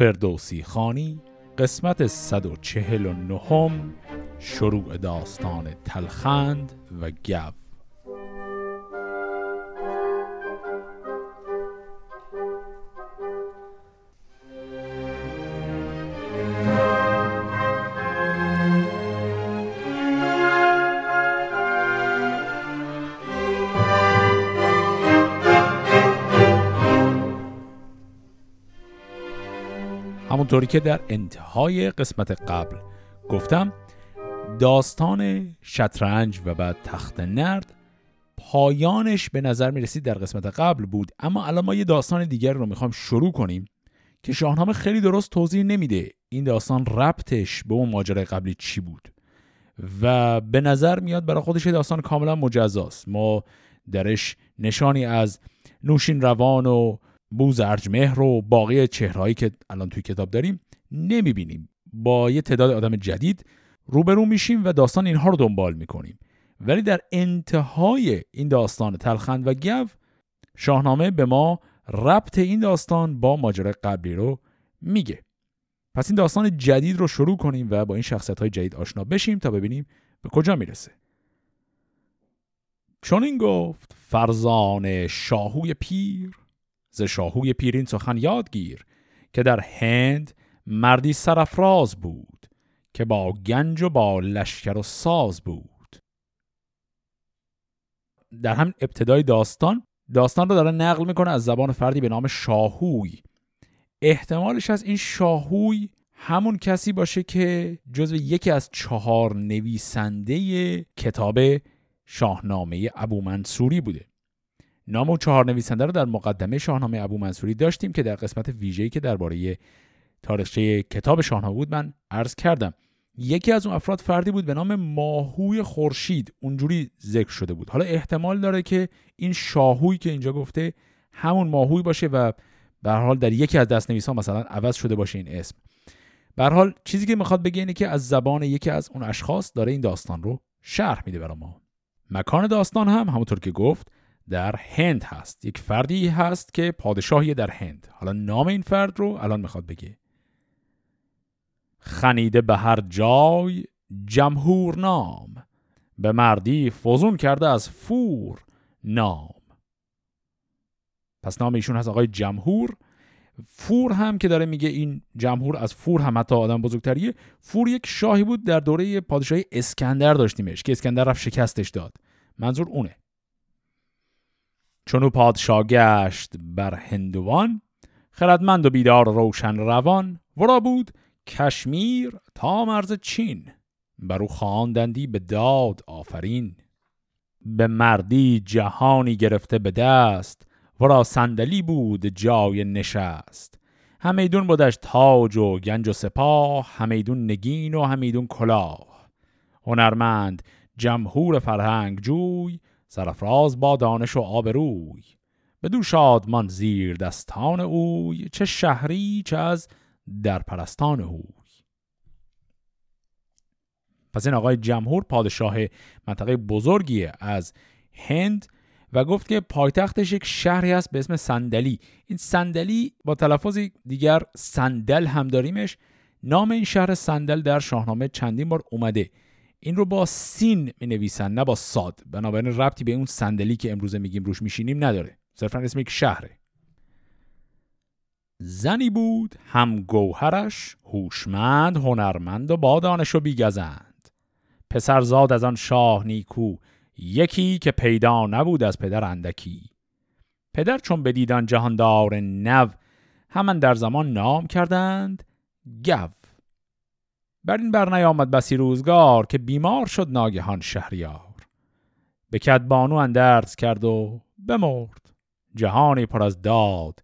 فردوسی خانی قسمت 149 شروع داستان تلخند و گو. همونطوری که در انتهای قسمت قبل گفتم داستان شطرنج و بعد تخت نرد پایانش به نظر می رسید در قسمت قبل بود. اما الان ما یه داستان دیگر رو می‌خوام شروع کنیم که شاهنامه خیلی درست توضیح نمیده این داستان ربطش به اون ماجرای قبلی چی بود. و به نظر میاد برای خودش داستان کاملا مجزاست. ما درش نشانی از نوشین روان و بوز ارجمهر و باقی چهرهایی که الان توی کتاب داریم نمی‌بینیم. با یه تعداد آدم جدید روبرو میشیم و داستان اینها رو دنبال می‌کنیم. ولی در انتهای این داستان تلخند و گو شاهنامه به ما ربط این داستان با ماجرای قبلی رو میگه. پس این داستان جدید رو شروع کنیم و با این شخصیت های جدید آشنا بشیم تا ببینیم به کجا می‌رسه. چون این گفت فرزان شاهوی پیر ز شاهوی پیرین سخن یادگیر که در هند مردی سرفراز بود که با گنج و با لشکر و ساز بود. در هم ابتدای داستان داستان رو داره نقل می‌کنه از زبان فردی به نام شاهوی. احتمالش از این شاهوی همون کسی باشه که جزو یکی از چهار نویسنده کتاب شاهنامه ابو منصوری بوده. نام و چهار نویسنده رو در مقدمه شاهنامه ابو منصوری داشتیم که در قسمت ویژه‌ای که درباره تاریخچه کتاب شاهنامه بود من عرض کردم. یکی از اون افراد فردی بود به نام ماهوی خورشید. اونجوری ذکر شده بود. حالا احتمال داره که این شاهوی که اینجا گفته همون ماهوی باشه و به حال در یکی از دست ها مثلا عوض شده باشه این اسم. به حال چیزی که می‌خواد بگه اینه که از زبان یکی از اون اشخاص داره این داستان رو شرح میده برای ما. مکان داستان هم همونطور که گفت در هند هست. یک فردی هست که پادشاهی در هند. حالا نام این فرد رو الان می‌خواد بگه. خنیده به هر جای جمهور نام. به مردی فزون کرده از فور نام. پس نام ایشون هست آقای جمهور. فور هم که داره میگه این جمهور از فور هم حتی آدم بزرگتریه. فور یک شاهی بود در دوره پادشاهی اسکندر داشتیمش که اسکندر رفت شکستش داد. منظور اونه. چون او پادشاه گشت بر هندوان خردمند و بیدار روشن روان ورا بود کشمیر تا مرز چین. بر او خواندندی به داد آفرین. به مردی جهانی گرفته به دست ورا صندلی بود جای نشست. همیدون بودش تاج و گنج و سپاه همیدون نگین و همیدون کلاه. هنرمند جمهور فرهنگ جوی سرفراز با دانش و آبروی. بدو شادمان زیر دستان اوی چه شهری چه از در پرستان اوی. پس این آقای جمهور پادشاه منطقه بزرگیه از هند و گفت که پایتختش یک شهری هست به اسم صندلی. این صندلی با تلفظ دیگر صندل هم داریمش. نام این شهر صندل در شاهنامه چندین بار اومده. این رو با سین می نویسن نه با ساد. بنابراین ربطی به اون صندلی که امروزه میگیم روش میشینیم نداره. صرفا اسم یک شهره. زنی بود هم گوهرش هوشمند هنرمند و با دانش و بیگزند. پسر زاد از آن شاه نیکو یکی که پیدا نبود از پدر اندکی. پدر چون بدیدان جهاندار نو همان در زمان نام کردند گو. بر این بر نیامد بسی روزگار که بیمار شد ناگهان شهریار. به کدبانو اندرز کرد و بمرد. جهانی پر از داد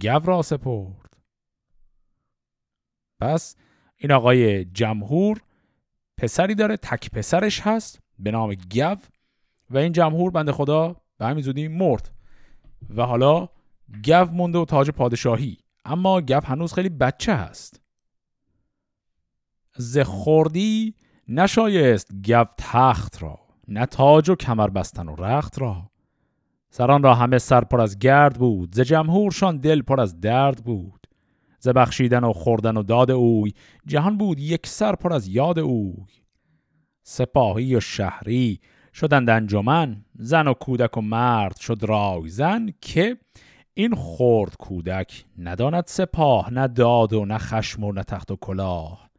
گو را سپرد. پس این آقای جمهور پسری داره تک پسرش هست به نام گو و این جمهور بنده خدا به همین زودی مرد. و حالا گو مونده و تاج پادشاهی. اما گو هنوز خیلی بچه هست. ز خوردی نشایست گو تخت را نه تاج و کمر بستن و رخت را. سران را همه سر پر از گرد بود ز جمهورشان دل پر از درد بود. ز بخشیدن و خوردن و داد اوی جهان بود یک سر پر از یاد اوی. سپاهی و شهری شدند انجمن زن و کودک و مرد شد رای زن که این خورد کودک نداند سپاه نه داد و نه خشم و نه تخت و کلاه.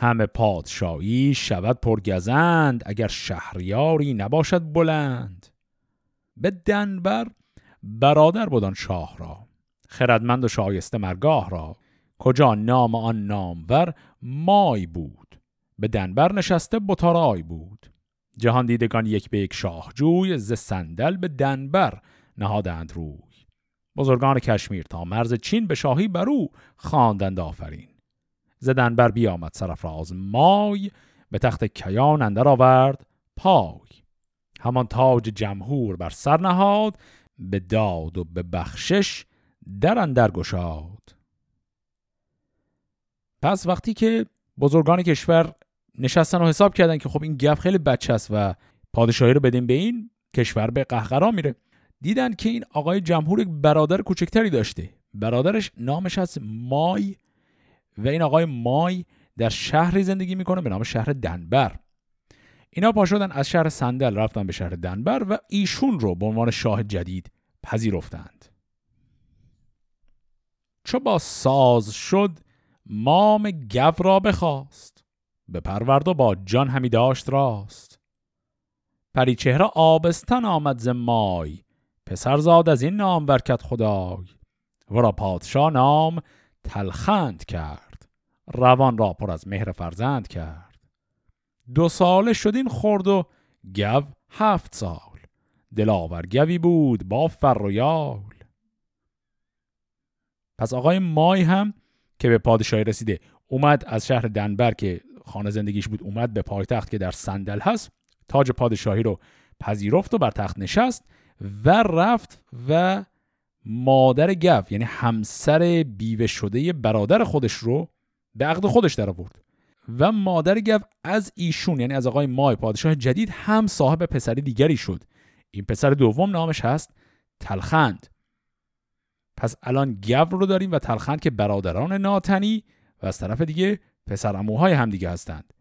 همه پادشاهی شود پرگزند اگر شهریاری نباشد بلند. به دنبر برادر بودان شاه را خردمند و شایسته مرگاه را. کجا نام آن نامور؟ مای بود. به دنبر نشسته بطارای بود. جهان دیدگان یک به یک شاهجوی ز صندل به دنبر نهادند روی. بزرگان کشمیر تا مرز چین به شاهی برو خواندند آفرین. ز دنبر بیامد سرفراز مای به تخت کیان اندر آورد پای. همان تاج جمهور بر سر نهاد به داد و به بخشش در اندر گشاد. پس وقتی که بزرگان کشور نشستن و حساب کردن که خب این گپ خیلی بچه است و پادشاهی رو بدیم به این کشور به قهقرا میره دیدن که این آقای جمهور یک برادر کوچکتری داشته. برادرش نامش از مای و این آقای مای در شهری زندگی می‌کنه به نام شهر دنبر. اینا پا شدن از شهر سندل رفتن به شهر دنبر و ایشون رو به عنوان شاه جدید پذیرفتند. چو با ساز شد مام گو را بخواست. به پرورد و با جان همی داشت راست. پری چهره آبستن آمد ز مای. پسر زاد از این نام برکت خدای. ورا پادشاه نام تلخند کرد. روان را پر از مهر فرزند کرد. دو ساله شد این خورد و گو هفت سال. دلاور گوی بود با فر و یال. پس آقای مای هم که به پادشاهی رسیده اومد از شهر دنبر که خانه زندگیش بود اومد به پایتخت که در صندل هست تاج پادشاهی رو پذیرفت و بر تخت نشست و رفت و مادر گو یعنی همسر بیوه شده برادر خودش رو به عقد خودش در آورد. و مادر گو از ایشون یعنی از آقای مای پادشاه جدید هم صاحب پسری دیگری شد. این پسر دوم نامش هست تلخند. پس الان گو رو داریم و تلخند که برادران ناتنی و از طرف دیگه پسر اموهای هم دیگه هستند.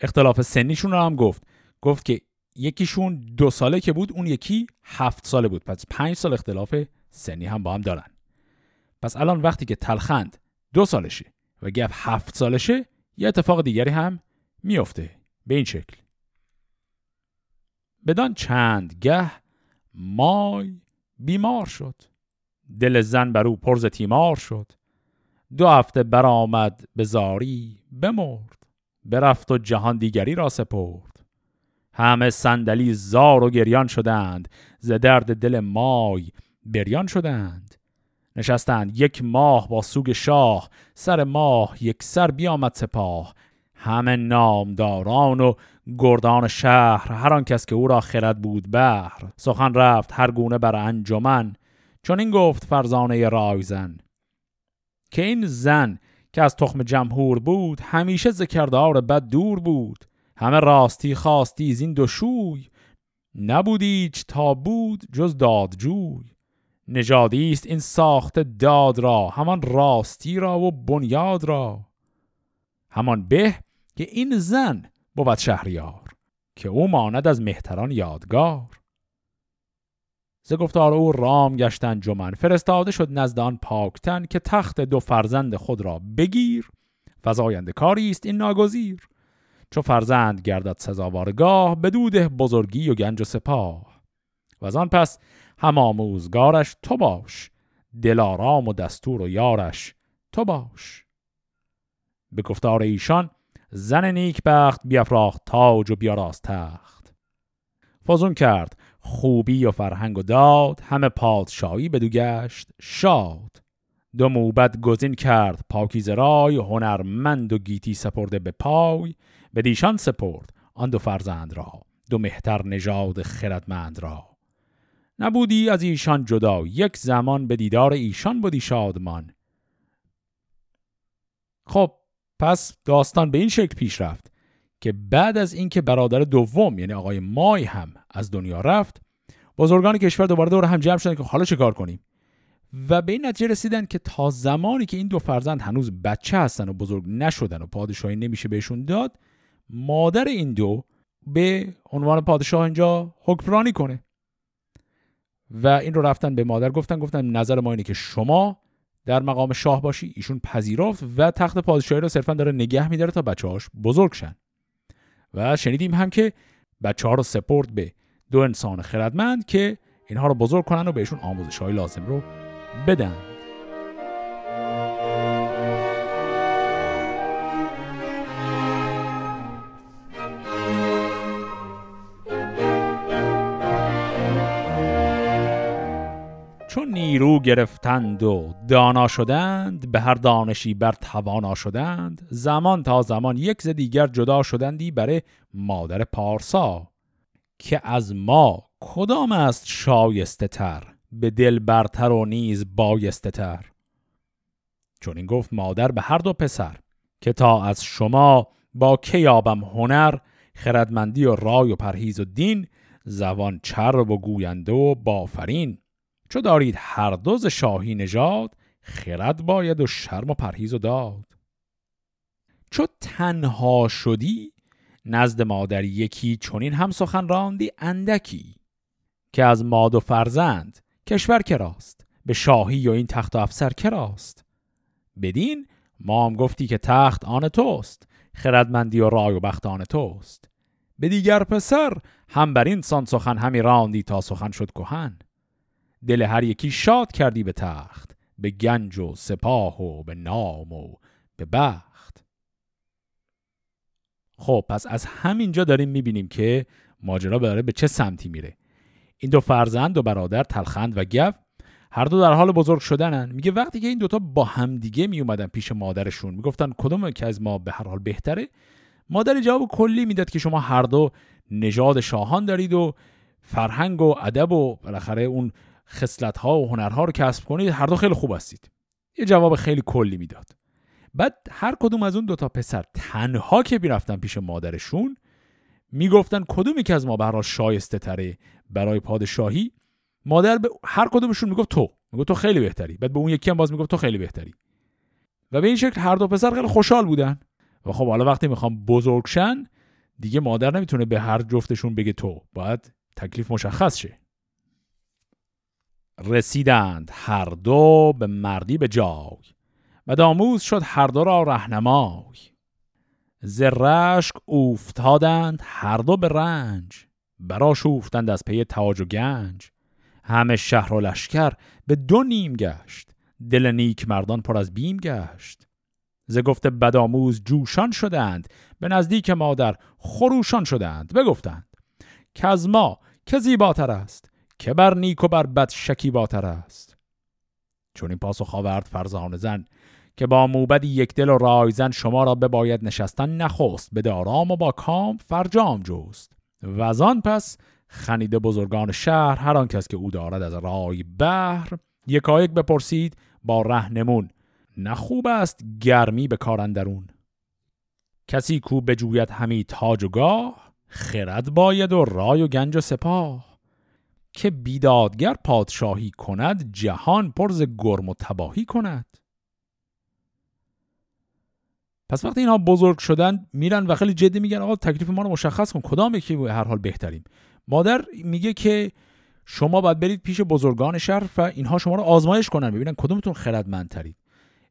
اختلاف سنیشون رو هم گفت. گفت که یکیشون دو ساله که بود اون یکی هفت ساله بود. پس پنج سال اختلاف سنی هم با هم دارن. پس الان وقتی که تلخند دو سالشه و گف هفت سالشه یه اتفاق دیگری هم میافته. به این شکل. بدان چند گه مای بیمار شد. دل زن بر او پرز تیمار شد. دو هفته برآمد به زاری بمرد. برفت و جهان دیگری را سپرد. همه صندلی زار و گریان شدند. ز درد دل مای بریان شدند. نشستند. یک ماه با سوگ شاه سر ماه یک سر بیامد سپاه. همه نامداران و گردان شهر هر آن کس که او را خرد بود بهر. سخن رفت هر گونه بر انجمن. چون این گفت فرزانه رایزن که این زن که از تخم جمهور بود همیشه ذکردار بد دور بود. همه راستی خواستی زین دو شوی نبودیچ تا بود جز دادجوی. نژادی است این ساخت داد را همان راستی را و بنیاد را. همان به که این زن بود شهریار که او ماند از مهتران یادگار. ز گفتار او رام گشتن جمن فرستاده شد نزد آن پاکتن که تخت دو فرزند خود را بگیر. فزاینده کاری است این ناگزیر چو فرزند گردد سزاوارگاه بدوده بزرگی و گنج و سپاه. و از آن پس هم آموزگارش تو باش دلارام و دستور و یارش تو باش. به گفتار ایشان زن نیک بخت بیافراخت تاج و بیاراست تخت. فزون کرد خوبی و فرهنگ و داد همه پادشاهی بدو گشت شاد. دو موبت گزین کرد پاکیز رای هنرمند و گیتی سپرده به پای. به دیشان سپرد آن دو فرزند را دو مهتر نژاد خردمند را. نبودی از ایشان جدا یک زمان به دیدار ایشان بودی شادمان. خب پس داستان به این شکل پیش رفت که بعد از اینکه برادر دوم یعنی آقای مای هم از دنیا رفت بزرگان کشور دوباره دور هم جمع شدن که حالا چه کار کنیم؟ و به این نتیجه رسیدن که تا زمانی که این دو فرزند هنوز بچه هستن و بزرگ نشدن و پادشاهی نمیشه بهشون داد مادر این دو به عنوان پادشاه اینجا حکمرانی کنه. و این رو رفتن به مادر گفتن گفتن نظر ما اینه که شما در مقام شاه باشی ایشون پذیرفت و تخت پادشاهی رو صرفا داره نگه میداره تا بچه‌هاش بزرگ شن. و شنیدیم هم که بچه ها رو سپورت به دو انسان خردمند که اینها رو بزرگ کنن و بهشون آموزش های لازم رو بدن. چون نیرو گرفتند و دانا شدند به هر دانشی بر توانا شدند زمان تا زمان یک ز دیگر جدا شدندی برای مادر پارسا که از ما کدام است شایسته تر به دل برتر و نیز بایسته تر؟ چون این گفت مادر به هر دو پسر که تا از شما با که یابم هنر خردمندی و رای و پرهیز و دین زبان چرب و گوینده و بافرین. چو دارید هر دوز شاهی نژاد خرد باید و شرم و پرهیز و داد. چو تنها شدی نزد مادر یکی چونین هم سخن راندی اندکی که از ماد و فرزند کشور کراست به شاهی و این تخت و افسر کراست بدین ما هم گفتی که تخت آن توست خردمندی و رای و بخت آن توست. به دیگر پسر هم بر این سان سخن همی راندی تا سخن شد کهن. دل هر یکی شاد کردی به تخت به گنج و سپاه و به نام و به بخت. خب پس از همینجا داریم می‌بینیم که ماجرا داره به چه سمتی میره. این دو فرزند و برادر تلخند و گف هر دو در حال بزرگ شدنن. میگه وقتی که این دوتا با همدیگه می اومدن پیش مادرشون می‌گفتن کدوم که از ما به هر حال بهتره؟ مادر جواب کلی می‌داد که شما هر دو نژاد شاهان دارید و فرهنگ و ادب و بالاخره اون خصلت ها و هنرها رو کسب کنید هر دو خیلی خوب هستید. یه جواب خیلی کلی می‌داد. بعد هر کدوم از اون دوتا پسر تنها که می‌رفتن پیش مادرشون می‌گفتن کدومی که از ما به شایسته تره برای پادشاهی؟ مادر به هر کدومشون می‌گفت تو. می‌گفت تو خیلی بهتری. بعد به اون یکی هم باز می‌گفت تو خیلی بهتری. و به این شکل هر دو پسر خیلی خوشحال بودن. و خب حالا وقتی می‌خوام بزرگشن دیگه مادر نمی‌تونه به هر جفتشون بگه تو. باید تکلیف مشخص شه. رسیدند هر دو به مردی به جای و داموز شد هر دو را رهنمای. ز رشک اوفتادند هر دو به رنج براش اوفتند از پی تاج و گنج. همه شهر و لشکر به دو نیم گشت دل نیک مردان پر از بیم گشت. ز گفت بدآموز جوشان شدند به نزدیک مادر خروشان شدند بگفتند که از ما که زیباتر است؟ که بر نیک و بر بد شکیباتر است. چون این پاسخ آورد فرزان زن که با موبدی یک دل و رایزن شما را بباید نشستن نخست به دارام و با کام فرجام جوست و از پس خنیده بزرگان شهر هر آن کس که او دارد از رای بهر یکایک بپرسید با رهنمون نه خوب است گرمی به کارندرون کسی کو بجوید همی تاج و گاه خرد باید و رای و گنج و سپاه. که بیدادگر پادشاهی کند جهان پرز گرم و تباهی کند. پس وقتی اینها بزرگ شدن میرن و خیلی جدی میگن آقا تکلیف ما رو مشخص کن کدام یکی هر حال بهتریم؟ مادر میگه که شما باید برید پیش بزرگان شهر و اینها شما رو آزمایش کنن ببینن کدومتون خردمندترید.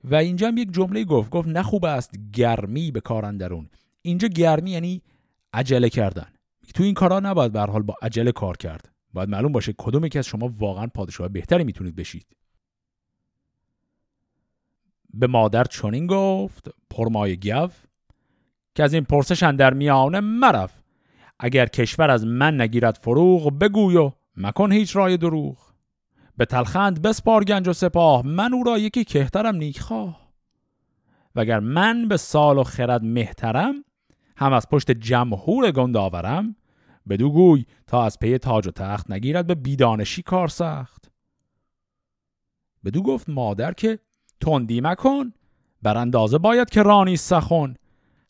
و اینجا هم یک جمله گفت گفت نه خوب است گرمی به کار اندرون. اینجا گرمی یعنی عجله کردن. تو این کارا نباید به حال با عجله کار کرد. باید معلوم باشه کدوم یکی از شما واقعا پادشاه بهتری می‌تونید بشید. به مادر چنین گفت پرمای گو که از این پرسش در میانه مرف. اگر کشور از من نگیرد فروغ بگوی و مکن هیچ رای دروغ. به تلخند بسپار گنج و سپاه من او را یکی کهترم نیک خواه. وگر من به سال و خرد مهترم هم از پشت جمهور گند آورم بدو گوی تا از پی تاج و تخت نگیرد به بیدانشی کار سخت. بدو گفت مادر که تندی مکن بر اندازه باید که رانی سخن.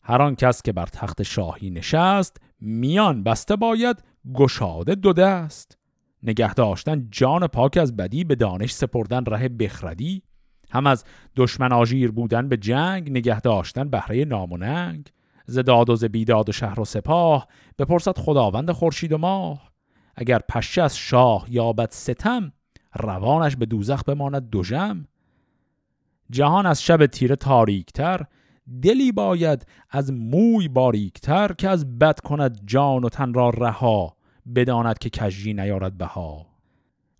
هر آن کس که بر تخت شاهی نشست میان بسته باید گشاده دو دست. نگه داشتن جان پاک از بدی به دانش سپردن ره بخردی. هم از دشمن آژیر بودن به جنگ نگه داشتن بهره ناموننگ ز داد و ز بیداد و شهر و سپاه بپرسد خداوند خورشید و ماه. اگر پشه از شاه یابد ستم روانش به دوزخ بماند دوژم جهان از شب تیره تاریکتر دلی باید از موی باریکتر که از بد کند جان و تن را رها بداند که کجی نیارد بها.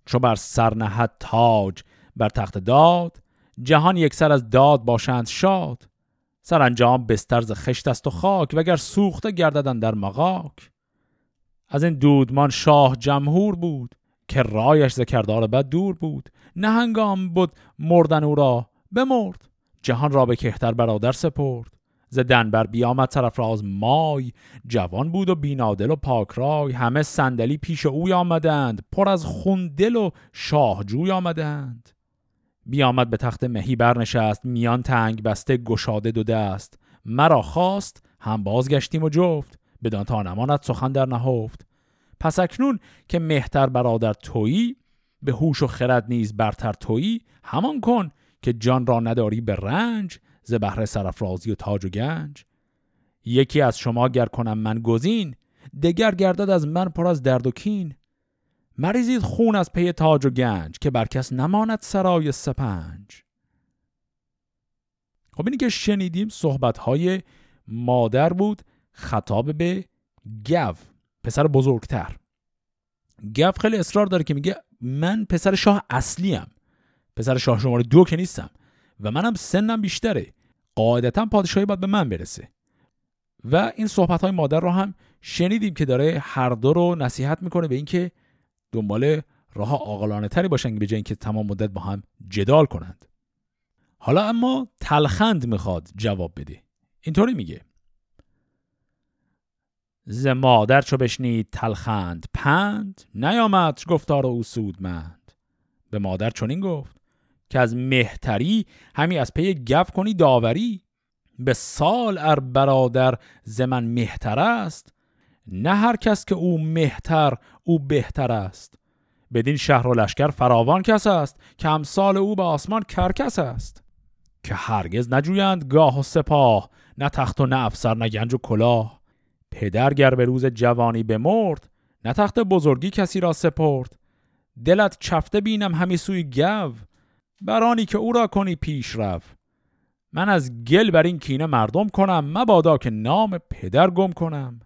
چو بر سر نهد تاج بر تخت داد جهان یک سر از داد باشند شاد. سرانجام بسترز خشت است و خاک وگر سوخته گرددن در مغاک. از این دودمان شاه جمهور بود که رایش ز کردار بد دور بود. نه هنگام بود مردن او را بمرد جهان را به کهتر برادر سپرد. ز دنبر بیامد سرفراز مای جوان بود و بینادل و پاکرای همه صندلی پیش اوی آمدند پر از خون دل و شاهجوی آمدند. بیامد به تخت مهی برنشست میان تنگ بسته گشاده دو دست. مرا خواست هم بازگشتیم و جفت. بدان تا نماند سخن در نهفت. پس اکنون که مهتر برادر تویی به هوش و خرد نیز برتر تویی همان کن که جان را نداری به رنج ز بهر سرفرازی و تاج و گنج. یکی از شما گر کنم من گزین دگر گردد از من پر از درد و کین. مریزید خون از پی تاج و گنج که بر کس نماند سرای سپنج. خب اینی که شنیدیم صحبت های مادر بود خطاب به گو پسر بزرگتر. گف خیلی اصرار داره که میگه من پسر شاه اصلیم. پسر شاه شماره دو که نیستم. و منم سنم بیشتره. قاعدتا پادشاهی باید به من برسه. و این صحبت های مادر رو هم شنیدیم که داره هر دو رو نصیحت می‌کنه به اینکه دنبال راه عاقلانه تری باشن به جای اینکه تمام مدت با هم جدال کنند. حالا اما تلخند می‌خواد جواب بده. اینطوری میگه. ز مادر چو بشنید تلخند پند نیامد گفتار او سودمند. به مادر چنین گفت که از مهتری همی از پی گف کنی داوری. به سال ار برادر ز من مهتر است نه هر کس که او مهتر او بهتر است. بدین شهر و لشکر فراوان کس است که امثال او به آسمان کرکس است. که هرگز نجویند گاه و سپاه نه تخت و نه افسر نه گنج و کلاه. پدر گر به روز جوانی بمرد نه تخت بزرگی کسی را سپرد. دلت چفته بینم همی سوی گو برانی که او را کنی پیش رفت من از گل بر این کینه مردم کنم مبادا که نام پدر گم کنم.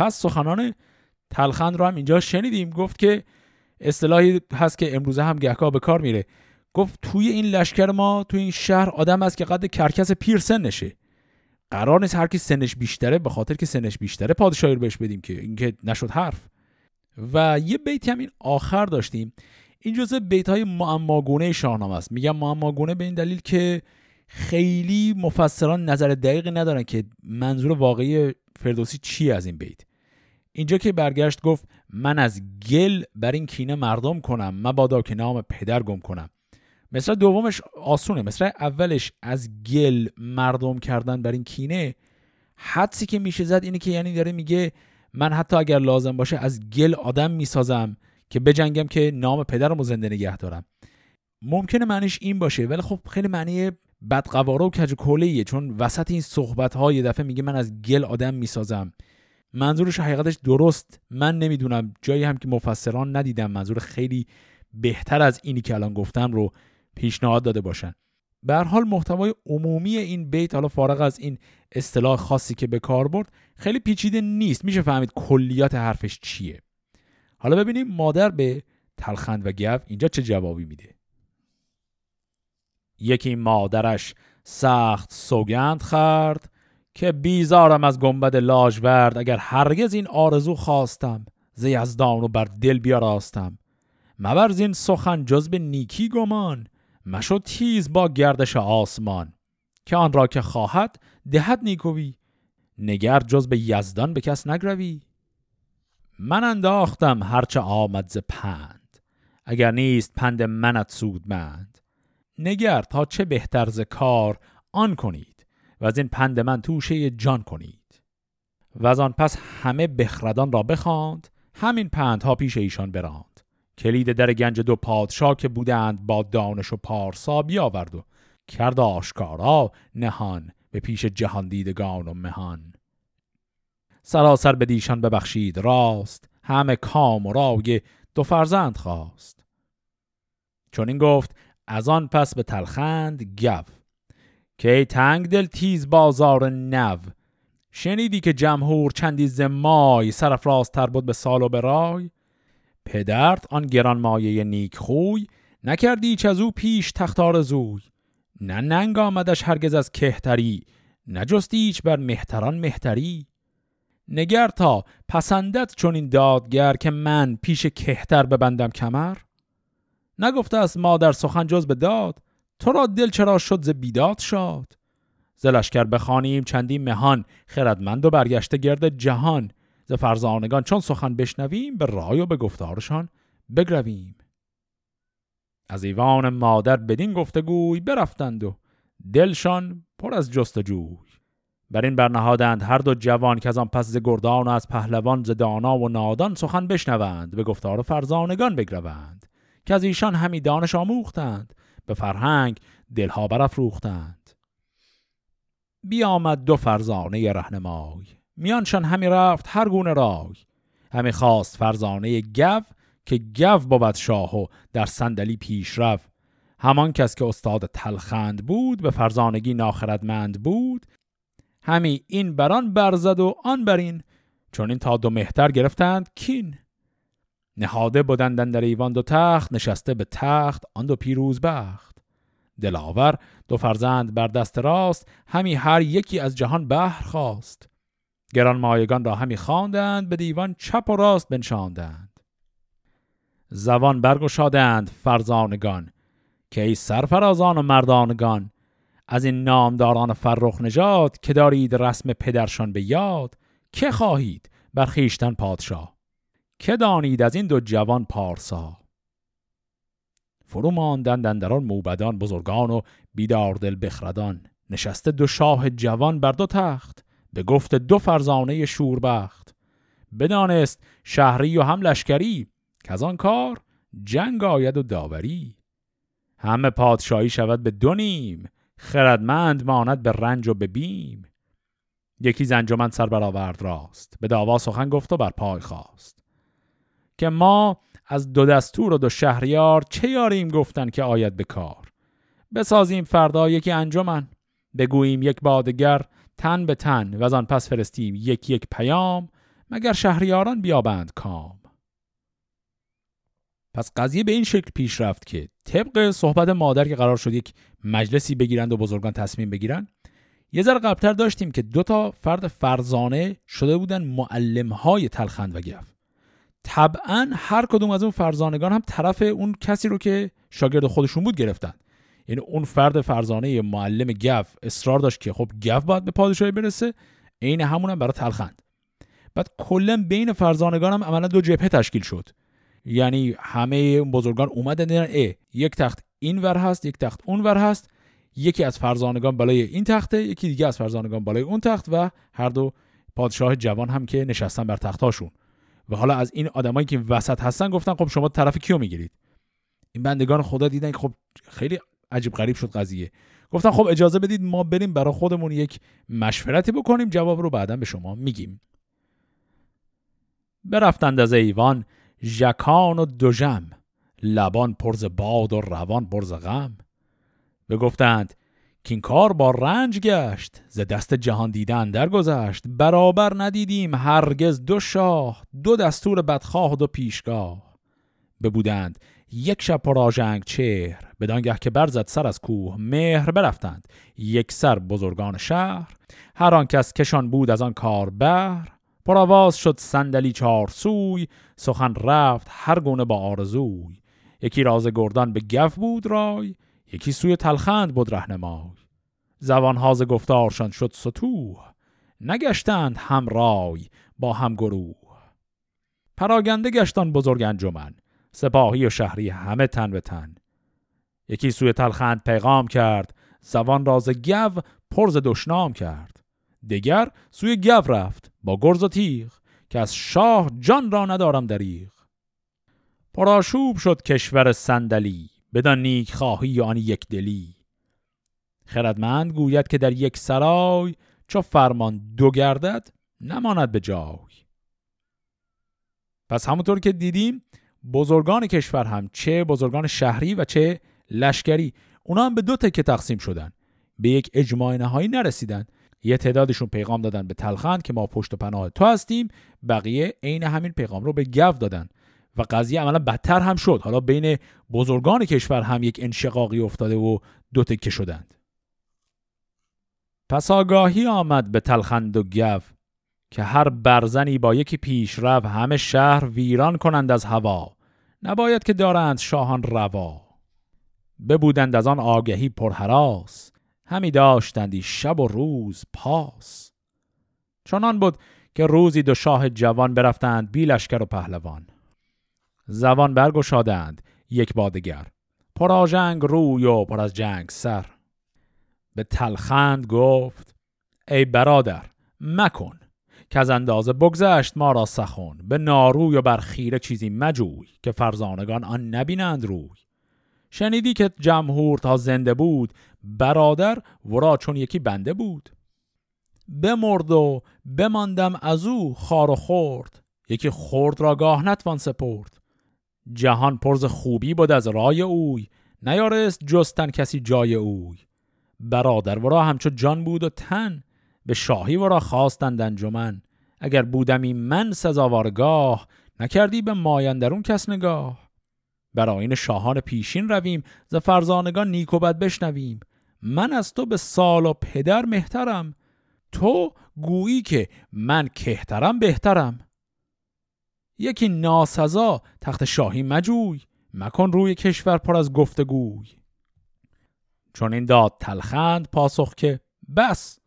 پس سخنان تلخند رو هم اینجا شنیدیم. گفت که اصطلاحی هست که امروزه هم گهگاه به کار میره. گفت توی این لشکر ما توی این شهر آدم است که قد کرکس پیر سنشه. قرار نیست هر کی سنش بیشتره به خاطر که سنش بیشتره پادشاهی رو بهش بدیم که اینکه نشد حرف. و یه بیتی هم این آخر داشتیم. این جزء بیت های معماگونه شاهنامه است. میگم معماگونه به این دلیل که خیلی مفسران نظر دقیقی ندارن که منظور واقعی فردوسی چی از این بیت. اینجا که برگشت گفت من از گل بر این کینه مردم کنم مبادا که نام پدر گم کنم. مثل دومش آسونه مثل اولش از گل مردم کردن بر این کینه حدسی که میشه زد اینه که یعنی داره میگه من حتی اگر لازم باشه از گل آدم می‌سازم که بجنگم که نام پدرمو زنده نگه دارم. ممکنه معنیش این باشه ولی خب خیلی معنی بدقواره و کج چون وسط این صحبت های یه دفعه میگه من از گل آدم می‌سازم. منظورش حقیقتش درست. من نمی‌دونم. جایی هم که مفسران ندیدم منظور خیلی بهتر از اینی که الان گفتم رو پیشنهاد داده باشن. به حال محتوای عمومی این بیت حالا فارغ از این اصطلاح خاصی که به کار برد خیلی پیچیده نیست. میشه فهمید کلیات حرفش چیه. حالا ببینیم مادر به تلخند و گف اینجا چه جوابی میده. یکی مادرش سخت سوگند خرد که بیزارم از گنبد لاجورد اگر هرگز این آرزو خواستم ز یزدان و بر دل بیاراستم. مبرز این سخن جز به نیکی گمان مشو تیز با گردش آسمان. که آن را که خواهد دهد نیکوی نگر جز به یزدان به کس نگروی. من انداختم هرچه آمد ز پند اگر نیست پند منت سودمند. نگر تا چه بهتر ز کار آن کنید. و از این پند من توشه جان کنید. و از آن پس همه بخردان را بخواند همین پندها پیش ایشان براند. کلید در گنج دو پادشاه که بودند با دانش و پارسا بیاورد و کرد آشکارا نهان به پیش جهان دیدگان و مهان. سراسر به دیشان ببخشید راست همه کام و رای دو فرزند خواست. چون این گفت از آن پس به تلخند گو. که تنگ دل تیز بازار نو شنیدی که جمهور چندی زمای سرفراز تر بود به سال و به رای؟ پدرت آن گران مایه نیک خوی نکردی چه از او پیش تختار زوی نه ننگ آمدش هرگز از کهتری نجستی ایچ بر مهتران مهتری؟ نگر تا پسندت چون این دادگر که من پیش کهتر ببندم کمر؟ نگفته است مادر سخن جز به داد تو را دل چرا شد ز بیداد شاد؟ زلشکر بخوانیم چندی مهان خردمند و برگشته گرد جهان. ز فرزانگان چون سخن بشنویم به رای و به گفتارشان بگرویم. از ایوان مادر بدین گفتگوی برفتند و دلشان پر از جستجوی. بر این برنهادند هر دو جوان که از آن پس ز گردان و از پهلوان ز دانا و نادان سخن بشنوند به گفتار فرزانگان بگروند. که از ایشان همی دانش آموختند. به فرهنگ دلها برافروختند. بیامد دو فرزانه رهنمای. میانشان همی رفت هر گونه رای. همی خواست فرزانه گو که گو بود شاه و در صندلی پیش رفت. همان کس که استاد تلخند بود به فرزانگی ناخردمند بود. همی این بران برزد و آن برین چون این تا دو مهتر گرفتند کین. نهاده بودندن در ایوان دو تخت نشسته به تخت آن دو پیروز بخت. دلاور دو فرزند بر دست راست همی هر یکی از جهان بهر خواست. گران مایگان را همی خواندند به دیوان چپ و راست بنشاندند. زبان برگشادند فرزانگان که ای سرفرازان و مردانگان از این نامداران فرخ نژاد که دارید رسم پدرشان به یاد که خواهید بر خیشتن پادشاه؟ که دانید از این دو جوان پارسا؟ فرو ماندند اندران موبدان بزرگان و بیدار دل بخردان. نشسته دو شاه جوان بر دو تخت به گفت دو فرزانه شوربخت. بدانست شهری و هم لشکری که از آن کار جنگ آید و داوری. همه پادشاهی شود به دو نیم خردمند ماند به رنج و به بیم. یکی زنجمن سر برآورد راست به داوا سخن گفت و بر پای خواست که ما از دو دستور و دو شهریار چه یاریم گفتن که آید به کار؟ بسازیم فردا یکی انجمن بگوییم یک بادگر تن به تن و از آن پس فرستیم یک یک پیام مگر شهریاران بیابند کام؟ پس قضیه به این شکل پیش رفت که طبق صحبت مادر که قرار شد یک مجلسی بگیرند و بزرگان تصمیم بگیرن یه ذره قبلتر داشتیم که دو تا فرد فرزانه شده بودن معلم های تلخند و گف طبعا هر کدوم از اون فرزانگان هم طرف اون کسی رو که شاگرد خودشون بود گرفتن. یعنی اون فرد فرزانه معلم گف اصرار داشت که خب گف باید به پادشاهی برسه عین همون هم برای تلخند. بعد کلا بین فرزانگان هم عملا دو جبهه تشکیل شد. یعنی همه بزرگان اومدن دیدن ای یک تخت این ور هست یک تخت اون ور هست. یکی از فرزانگان بالای این تخته یکی دیگه از فرزانگان بالای اون تخت و هر دو پادشاه جوان هم که نشستن بر تختاشون. و حالا از این آدمایی که وسط هستن گفتن خب شما طرف کیو می‌گیرید؟ این بندگان خدا دیدن که خب خیلی عجیب غریب شد قضیه. گفتن خب اجازه بدید ما بریم برای خودمون یک مشورتی بکنیم جواب رو بعدا به شما میگیم. برفتند از ایوان ژکان و دوژم لبان پرز باد و روان پرز غم. بگفتند که این کار با رنج گشت ز دست جهان دیدن درگذشت. برابر ندیدیم هرگز دو شاه دو دستور بدخواه و دو پیشگاه. ببودند یک شب پراژنگ چهر بدانگه که برزد سر از کوه مهر برفتند. یک سر بزرگان شهر هر آن کس کشان بود از آن کار بهر پرآواز شد صندلی چهار سوی سخن رفت هر گونه با آرزوی. یکی راز گردان به گف بود رای یکی سوی تلخند بود رهنمای زبان هاز گفتارشان شد سطوح نگشتند هم رای با هم گروه پراگنده گشتان بزرگ انجمن سپاهی و شهری همه تن به تن. یکی سوی تلخند پیغام کرد زبان راز گو پرز دشنام کرد. دگر سوی گو رفت با گرز و تیغ که از شاه جان را ندارم دریغ. پراشوب شد کشور صندلی. بدان نیک خواهی آن یک دلی خردمند گوید که در یک سرای چو فرمان دو گردد نماند به جای. پس همونطور که دیدیم بزرگان کشور هم چه بزرگان شهری و چه لشکری اونا هم به دو تکه تقسیم شدن. به یک اجماع نهایی نرسیدن. یه تعدادشون پیغام دادن به تلخند که ما پشت و پناه تو هستیم بقیه عین همین پیغام رو به گو دادن. و قضیه عملا بدتر هم شد. حالا بین بزرگان کشور هم یک انشقاقی افتاده و دو تکه شدند. پس آگاهی آمد به تلخند و گو که هر برزنی با یکی پیشرو همه شهر ویران کنند از هوا. نباید که دارند شاهان روا. ببودند از آن آگهی پرهراس همی داشتندی شب و روز پاس. چنان بود که روزی دو شاه جوان برفتند بی لشکر و پهلوان. زبان برگشادند یک بادگر پر آژنگ روی و پر از جنگ سر. به تلخند گفت ای برادر مکن که از اندازه بگذشت ما را سخون به ناروی و بر خیره چیزی مجوی که فرزانگان آن نبینند روی. شنیدی که جمهور تا زنده بود برادر ورا چون یکی بنده بود. بمرد و بماندم از او خار و خورد. یکی خورد را گاه نتوان سپرد. جهان پرز خوبی بود از رای اوی. نیارست جستن کسی جای اوی. برادر ورا همچو جان بود و تن. به شاهی ورا خواستند انجمن. اگر بودمی من سزاوارگاه نکردی به مایندرون کس نگاه. بر شاهان پیشین رویم ز فرزانگان نیک و بد بشنویم. من از تو به سال و پدر مهترم. تو گویی که من کهترم بهترم. یکی ناسزا تخت شاهی مجوی مکن روی کشور پر از گفتگوی. چون این داد تلخند پاسخ که بس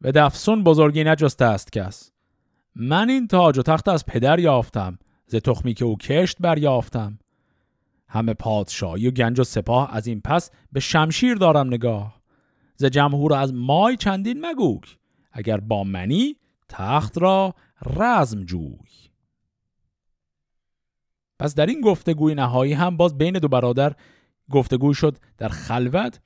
به دفسون بزرگی نجسته است کس. من این تاج و تخت از پدر یافتم ز تخمی که او کشت بریافتم. همه پادشاهی و گنج و سپاه از این پس به شمشیر دارم نگاه. ز جمهور از مای چندین مگوی اگر با منی تخت را رزم جوی. پس در این گفتگوی نهایی هم باز بین دو برادر گفتگوی شد در خلوت.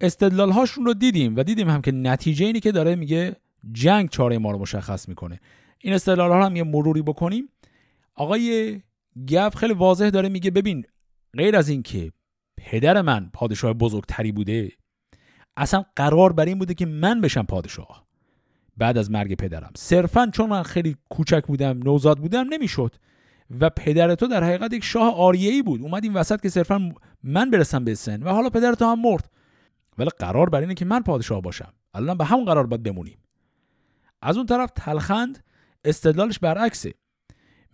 استدلال هاشون رو دیدیم و دیدیم هم که نتیجه اینی که داره میگه جنگ چاره ما رو مشخص می‌کنه. این استدلال ها هم یه مروری بکنیم. آقای گف خیلی واضح داره میگه ببین غیر از اینکه پدر من پادشاه بزرگتری بوده اصلا قرار بر این بوده که من بشم پادشاه. بعد از مرگ پدرم. صرفا چون من خیلی کوچک بودم نوزاد بودم نمی‌شد. و پدر تو در حقیقت یک شاه آریه‌ای بود. اومد این وسط که صرفا من برسم به سن و حالا پدر تو هم مرد. ولی قرار بر اینه که من پادشاه باشم. الان به همون قرار باید بمونیم. از اون طرف تلخند استدلالش برعکسه.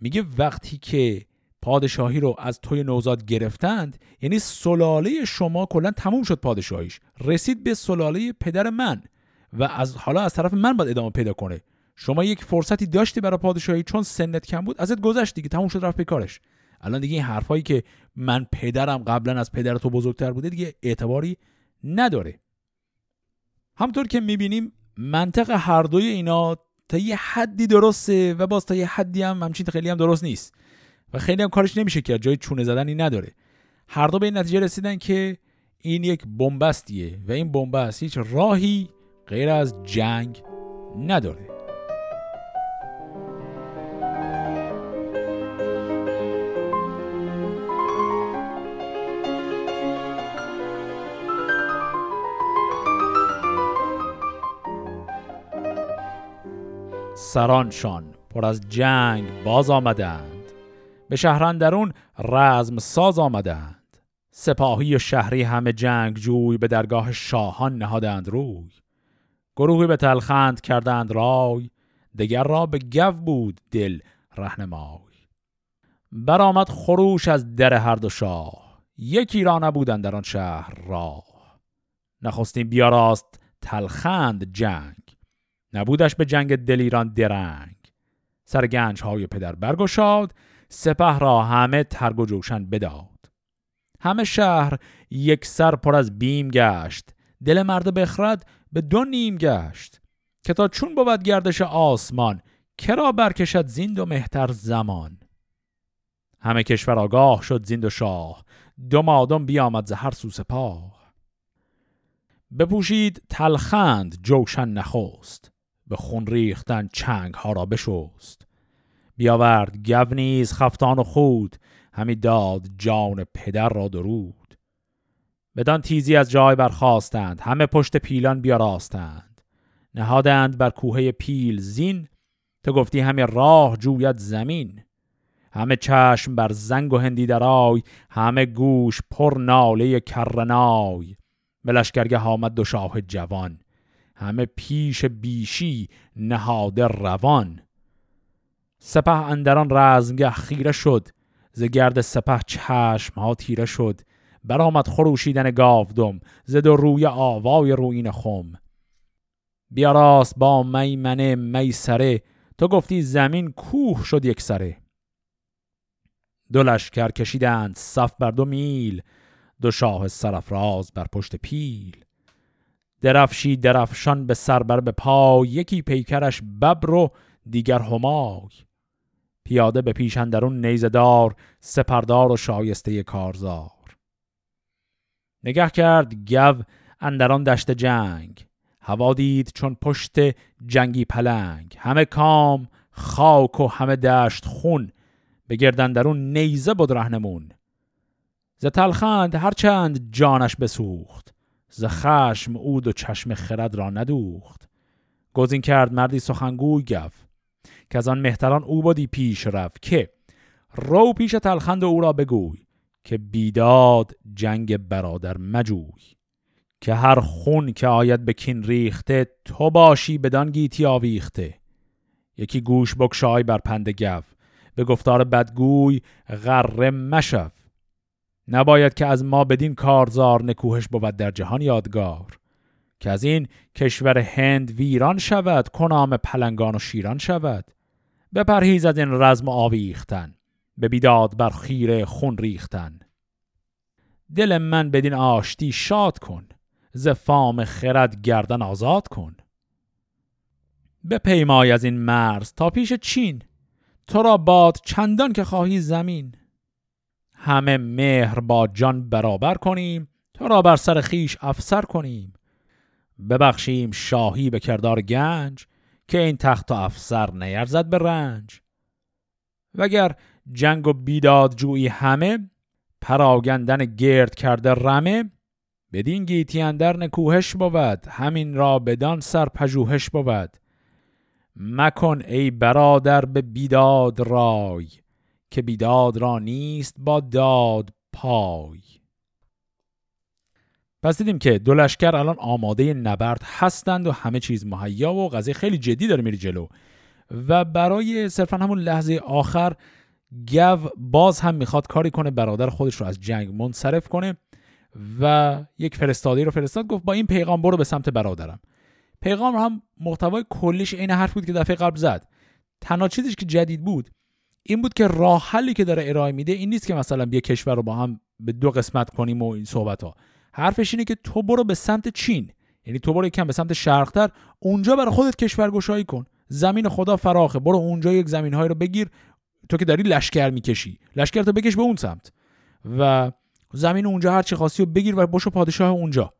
میگه وقتی که پادشاهی رو از توی نوزاد گرفتند یعنی سلاله شما کلا تموم شد پادشاهیش. رسید به سلاله پدر من و از حالا از طرف من باید ادامه پیدا کنه. شما یک فرصتی داشتی برای پادشاهی چون سنت کم بود ازت گذشت دیگه تموم شد رفت به کارش. الان دیگه این حرفایی که من پدرم قبلا از پدر تو بزرگتر بوده دیگه اعتباری نداره. همطور که می‌بینیم منطق هر دوی اینا تا یه حدی درسته و باز تا یه حدی هم همچین خیلی هم درست نیست. و خیلی هم کارش نمیشه کرد جای چونه زدنی نداره. هر دو به این نتیجه رسیدن که این یک بنبستیه و این بنبست هیچ راهی غیر از جنگ نداره. سرانشان پر از جنگ باز آمدند. به شهرندرون رزم ساز آمدند. سپاهی و شهری همه جنگ جوی به درگاه شاهان نهادند روی. گروهی به تلخند کردند رای دگر را به گو بود دل رهنمای. برآمد خروش از در هر دو شاه یکی را نبودند در آن شهر راه. نخستین بیاراست تلخند جنگ. نبودش به جنگ دلیران درنگ. سر گنج های پدر برگشاد سپه را همه ترگ و جوشن بداد. همه شهر یک سر پر از بیم گشت. دل مرد بخرد به دو نیم گشت. که تا چون بود گردش آسمان کرا برکشد زیند و مهتر زمان. همه کشور آگاه شد زیند و شاه. دو مادم بیامد زهر سو سپاه. بپوشید تلخند جوشن نخست. به خون ریختن چنگ ها را بشست. بیاورد گونیز خفتان و خود همی داد جان پدر را درود. بدان تیزی از جای برخواستند همه پشت پیلان بیاراستند. نهادند بر کوه پیل زین تو گفتی همه راه جوید زمین. همه چشم بر زنگ و هندی درای همه گوش پر ناله کرنای. به لشکرگه آمد دو شاه جوان. همه پیش بیشی نهاده روان. سپه اندران رزمگه خیره شد. ز گرد سپه چشم ها تیره شد. برآمد خروشیدن گاودم. ز دو روی آوای روین خم. بیاراست با میمنه میسره. تو گفتی زمین کوه شد یک سره. دو لشکر کشیدند صف بر دو میل. دو شاه سرفراز بر پشت پیل. درفشی درفشان به سر بر به پای یکی پیکرش ببر و دیگر همای. پیاده به پیش اندرون نیزدار سپردار و شایسته کارزار. نگه کرد گو اندران دشت جنگ. هوا دید چون پشت جنگی پلنگ. همه کام خاک و همه دشت خون. به گردندرون نیزه بود رهنمون. ز تلخند هرچند جانش بسوخت. ز خشم اود و چشم خرد را ندوخت. گزین کرد مردی سخنگوی گف که از آن مهتران او بودی پیش رفت که رو پیش تلخند او را بگوی که بیداد جنگ برادر مجوی. که هر خون که آید به کین ریخته تو باشی بدان گیتی آویخته. یکی گوش بکشای بر پند گف به گفتار بدگوی غره مشف نباید که از ما بدین کارزار نکوهش بود در جهان یادگار. که از این کشور هند ویران شود کنام پلنگان و شیران شود. بپرهیز از این رزم آویختن به بیداد بر خیره خون ریختن. دل من بدین آشتی شاد کن ز فام خرد گردن آزاد کن. به پیمای از این مرز تا پیش چین تو را باد چندان که خواهی زمین. همه مهر با جان برابر کنیم تو را بر سر خیش افسر کنیم. ببخشیم شاهی به کردار گنج که این تخت و افسر نیرزد به رنج. وگر جنگ و بیداد جویی همه پراگندن گرد کرده رمه بدین گیتی اندر نکوهش بود همین را بدان سر پژوهش بود. مکن ای برادر به بیداد رای. که بیداد را نیست با داد پای. پس دیدیم که دو لشکر الان آماده نبرد هستند و همه چیز مهیا و قضیه خیلی جدی داره میری جلو. و برای صرفا همون لحظه آخر گو باز هم می‌خواد کاری کنه برادر خودش رو از جنگ منصرف کنه و یک فرستادی رو فرستاد گفت با این پیغام برو به سمت برادرم. پیغام هم محتوای کلیش این حرف بود که دفعه قبل زد. تنها چیزش که جدید بود این بود که راه حلی که داره ارائه میده این نیست که مثلا بیا کشور رو با هم به دو قسمت کنیم و این صحبت ها حرفش اینه که تو برو به سمت چین. یعنی تو برو یکم به سمت شرقتر. اونجا برای خودت کشور گشایی کن. زمین خدا فراخه. برو اونجا یک زمین های رو بگیر. تو که داری لشکر می‌کشی. لشکر تو بکش به اون سمت. و زمین اونجا هر چی خاصی رو بگیر و باشو پادشاه اونجا.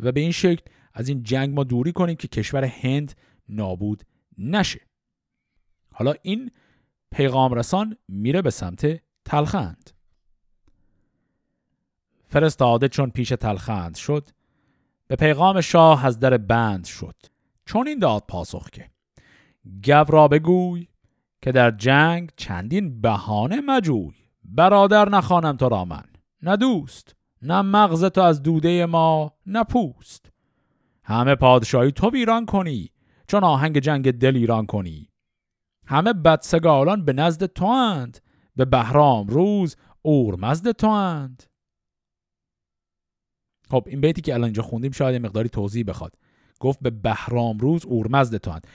و به این شکل از این جنگ ما دوری کنیم که کشور هند نابود نشه. حالا این پیغام رسان میره به سمت تلخند. فرستاده چون پیش تلخند شد به پیغام شاه از در بند شد. چون این داد پاسخ که گو را بگوی که در جنگ چندین بهانه مجوی. برادر نخوانم تو را من نه دوست نه مغز تو از دوده ما نه پوست. همه پادشاهی تو ویران کنی چون آهنگ جنگ دل ایران کنی. همه بدسگالان به نزد تو اند. به بهرام روز اورمزد تو اند. خب این بیتی که الان اینجا خوندیم شاید یه مقداری توضیح بخواد. گفت به بهرام روز اورمزد تو اند.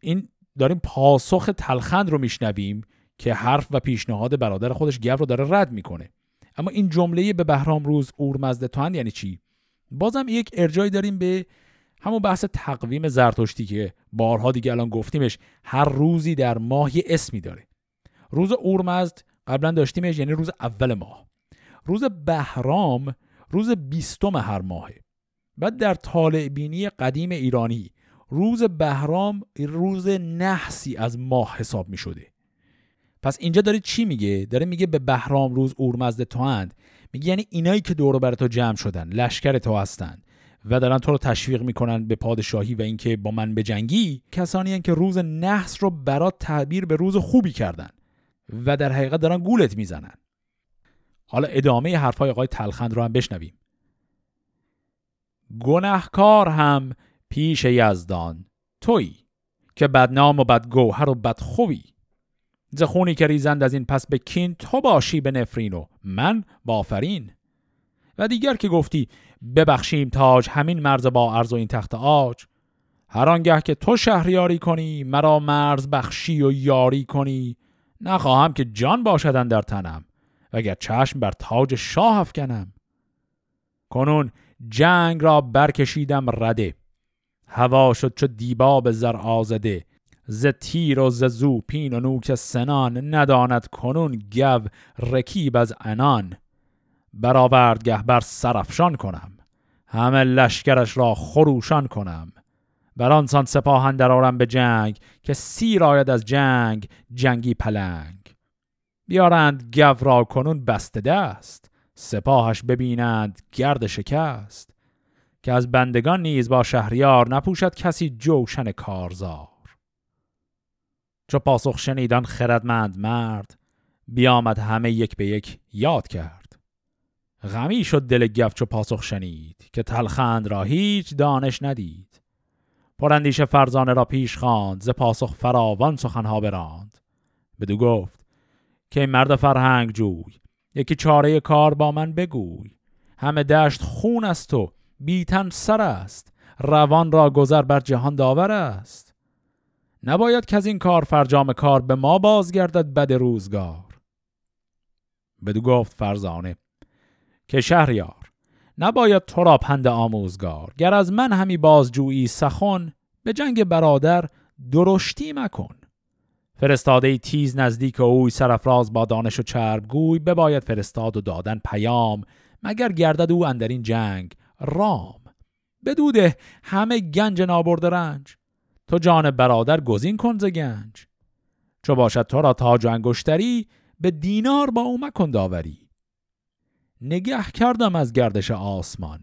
این داریم پاسخ تلخند رو میشنویم که حرف و پیشنهاد برادر خودش گو رو داره رد می‌کنه. اما این جمله به بهرام روز اورمزد تو اند یعنی چی؟ بازم یک ارجایی داریم به همون بحث تقویم زرتشتی که بارها دیگه الان گفتیمش هر روزی در ماه یه اسمی داره. روز اورمزد قبلا داشتیمش یعنی روز اول ماه. روز بهرام روز بیستم هر ماهه. بعد در طالع بینی قدیم ایرانی روز بهرام روز نحسی از ماه حساب می شده پس اینجا داره چی میگه؟ داره میگه به بهرام روز اورمزد تو هند میگه یعنی اینایی که دور بر تو جمع شدن لشکر تو هستن و دارن تو رو تشویق می‌کنن به پادشاهی و اینکه با من بجنگی کسانی هن که روز نحس رو برات تعبیر به روز خوبی کردن و در حقیقت دارن گولت می‌زنن. حالا ادامه حرفای آقای تلخند رو هم بشنویم. گنهکار هم پیش یزدان توی که بدنام و بدگوهر و بدخوی ز خونی که ریزند از این پس به کین تو باشی به نفرین و من بافرین و دیگر که گفتی ببخشیم تاج همین مرز با عرض و این تخت آج. هر آنگه که تو شهریاری کنی مرا مرز بخشی و یاری کنی. نخواهم که جان باشدن در تنم وگر چشم بر تاج شاه افکنم. کنون جنگ را برکشیدم رده. هوا شد چو دیباب زر آزده. ز تیر و ز زو پین و نوک سنان نداند کنون گو رکیب از انان برآورد گه بر سرفشان کنم. همه لشکرش را خروشان کنم. بر آنسان سپاهن درارم به جنگ که سیر آید از جنگ جنگی پلنگ. بیارند گو را کنون بسته دست سپاهش ببینند گرد شکست. که از بندگان نیز با شهریار نپوشد کسی جوشن کارزار. چو پاسخ شنیدان خردمند مرد بیامد همه یک به یک یاد کرد. غمی شد دل گف چو پاسخ شنید که تلخند را هیچ دانش ندید. پراندیش فرزانه را پیش خواند ز پاسخ فراوان سخنها براند. بدو گفت که مرد فرهنگ جوی یکی چاره کار با من بگوی. همه دشت خون است و بیتن سر است روان را گذر بر جهان داور است. نباید که از این کار فرجام کار به ما بازگردد بد روزگار. بدو گفت فرزانه که شهریار. نباید تو را پند آموزگار. گر از من همی بازجویی سخن به جنگ برادر درشتی مکن. فرستاده تیز نزدیک اوی سرفراز با دانش و چربگوی بباید فرستاد و دادن پیام. مگر گردد او اندر جنگ رام؟ بدوده همه گنج نابرده رنج. تو جان برادر گزین کن ز گنج. چو باشد تو را تاج و انگشتری به دینار با او مکن داوری. نگه کردم از گردش آسمان.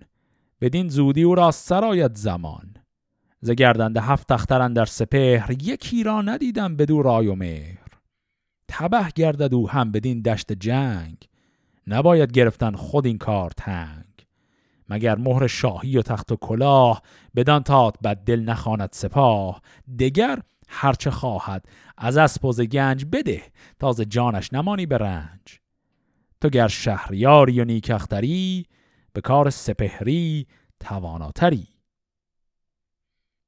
بدین زودی او را سرایت زمان. ز گردنده هفت اخترن در سپهر یکی را ندیدم بدو رای و مهر. تبه گردد او هم بدین دشت جنگ. نباید گرفتن خود این کار تنگ. مگر مهر شاهی و تخت و کلاه بدان تات بد دل نخواند سپاه. دگر هرچه خواهد از اسب و گنج بده تازه جانش نمانی به رنج. تو گر شهریاری و نیکختری به کار سپهری تواناتری.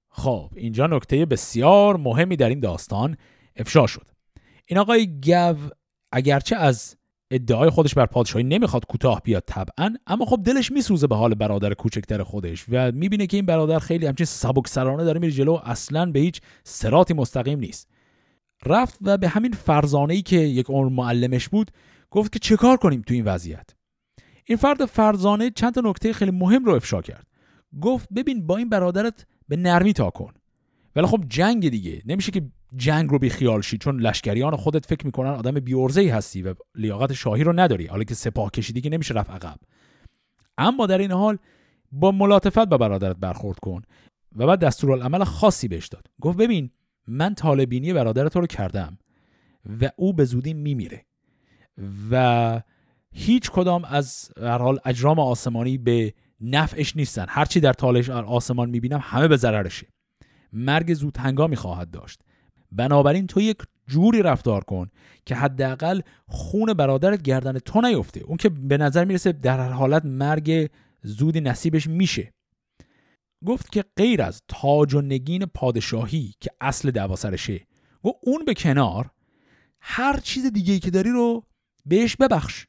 خب اینجا نکته بسیار مهمی در این داستان افشا شد. این آقای گو اگرچه از ادعای خودش بر پادشاهی نمی‌خواد کوتاه بیاد طبعا اما خب دلش میسوزه به حال برادر کوچکتر خودش و می‌بینه که این برادر خیلی همچین سبک سرانه داره میره جلو اصلا به هیچ سراتی مستقیم نیست. رفت و به همین فرزانه ای که یک عمر معلمش بود گفت که چه کار کنیم تو این وضعیت؟ این فرد فرزانه چند تا نکته خیلی مهم رو افشا کرد. گفت ببین با این برادرت به نرمی تا کن. ولی خب جنگ دیگه. نمیشه که جنگ رو بی خیال شی چون لشکریان خودت فکر می‌کنن آدم ای هستی و لیاقت شاهی رو نداری. حالا که سپاه کشیدی که نمیشه رفت عقب. اما در این حال با ملاتفت با برادرت برخورد کن و بعد دستورالعمل خاصی بهش داد. گفت ببین من طالبینی برادر تو رو کردم و او به زودی میمیره. و هیچ کدام از هر حال اجرام آسمانی به نفعش نیستن. هرچی در تالش آسمان می‌بینم همه به ضررشه. مرگ زود هنگامی خواهد داشت. بنابراین تو یک جوری رفتار کن که حداقل خون برادرت گردن تو نیفته. اون که به نظر می‌رسه در هر حالت مرگ زودی نصیبش میشه. گفت که غیر از تاج و نگین پادشاهی که اصل دعوا سرشه گفت اون به کنار هر چیز دیگه که داری رو بهش ببخش.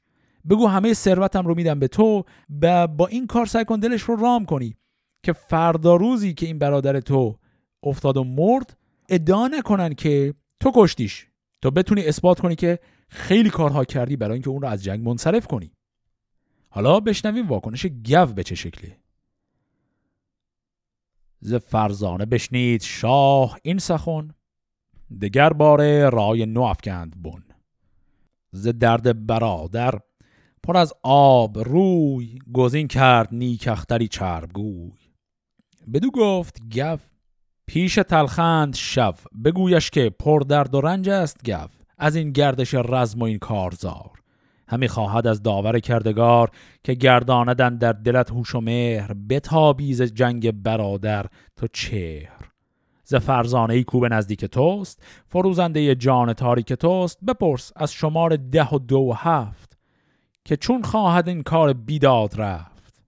بگو همه ثروتم رو میدم به تو و با این کار سعی کن دلش رو رام کنی که فردا روزی که این برادر تو افتاد و مرد ادعا نکنن که تو کشتیش. تو بتونی اثبات کنی که خیلی کارها کردی برای اینکه اون رو از جنگ منصرف کنی. حالا بشنویم واکنش گو به چه شکلی. ز فرزانه بشنید شاه این سخن. دگر باره رای نو افکند بن. ز درد برادر پر از آب روی گزین کرد نیکختری چربگوی. بدو گفت گو پیش تلخند شو بگویش که پر درد و رنج است گو از این گردش رزم و این کارزار. همی خواهد از داور کردگار که گرداندن در دلت هوش و مهر بتابیز جنگ برادر تو چهر. ز فرزانه کوب نزدیک توست. فروزنده جان تاریک توست. بپرس از شمار ده و دو و هفت که چون خواهد این کار بیداد رفت.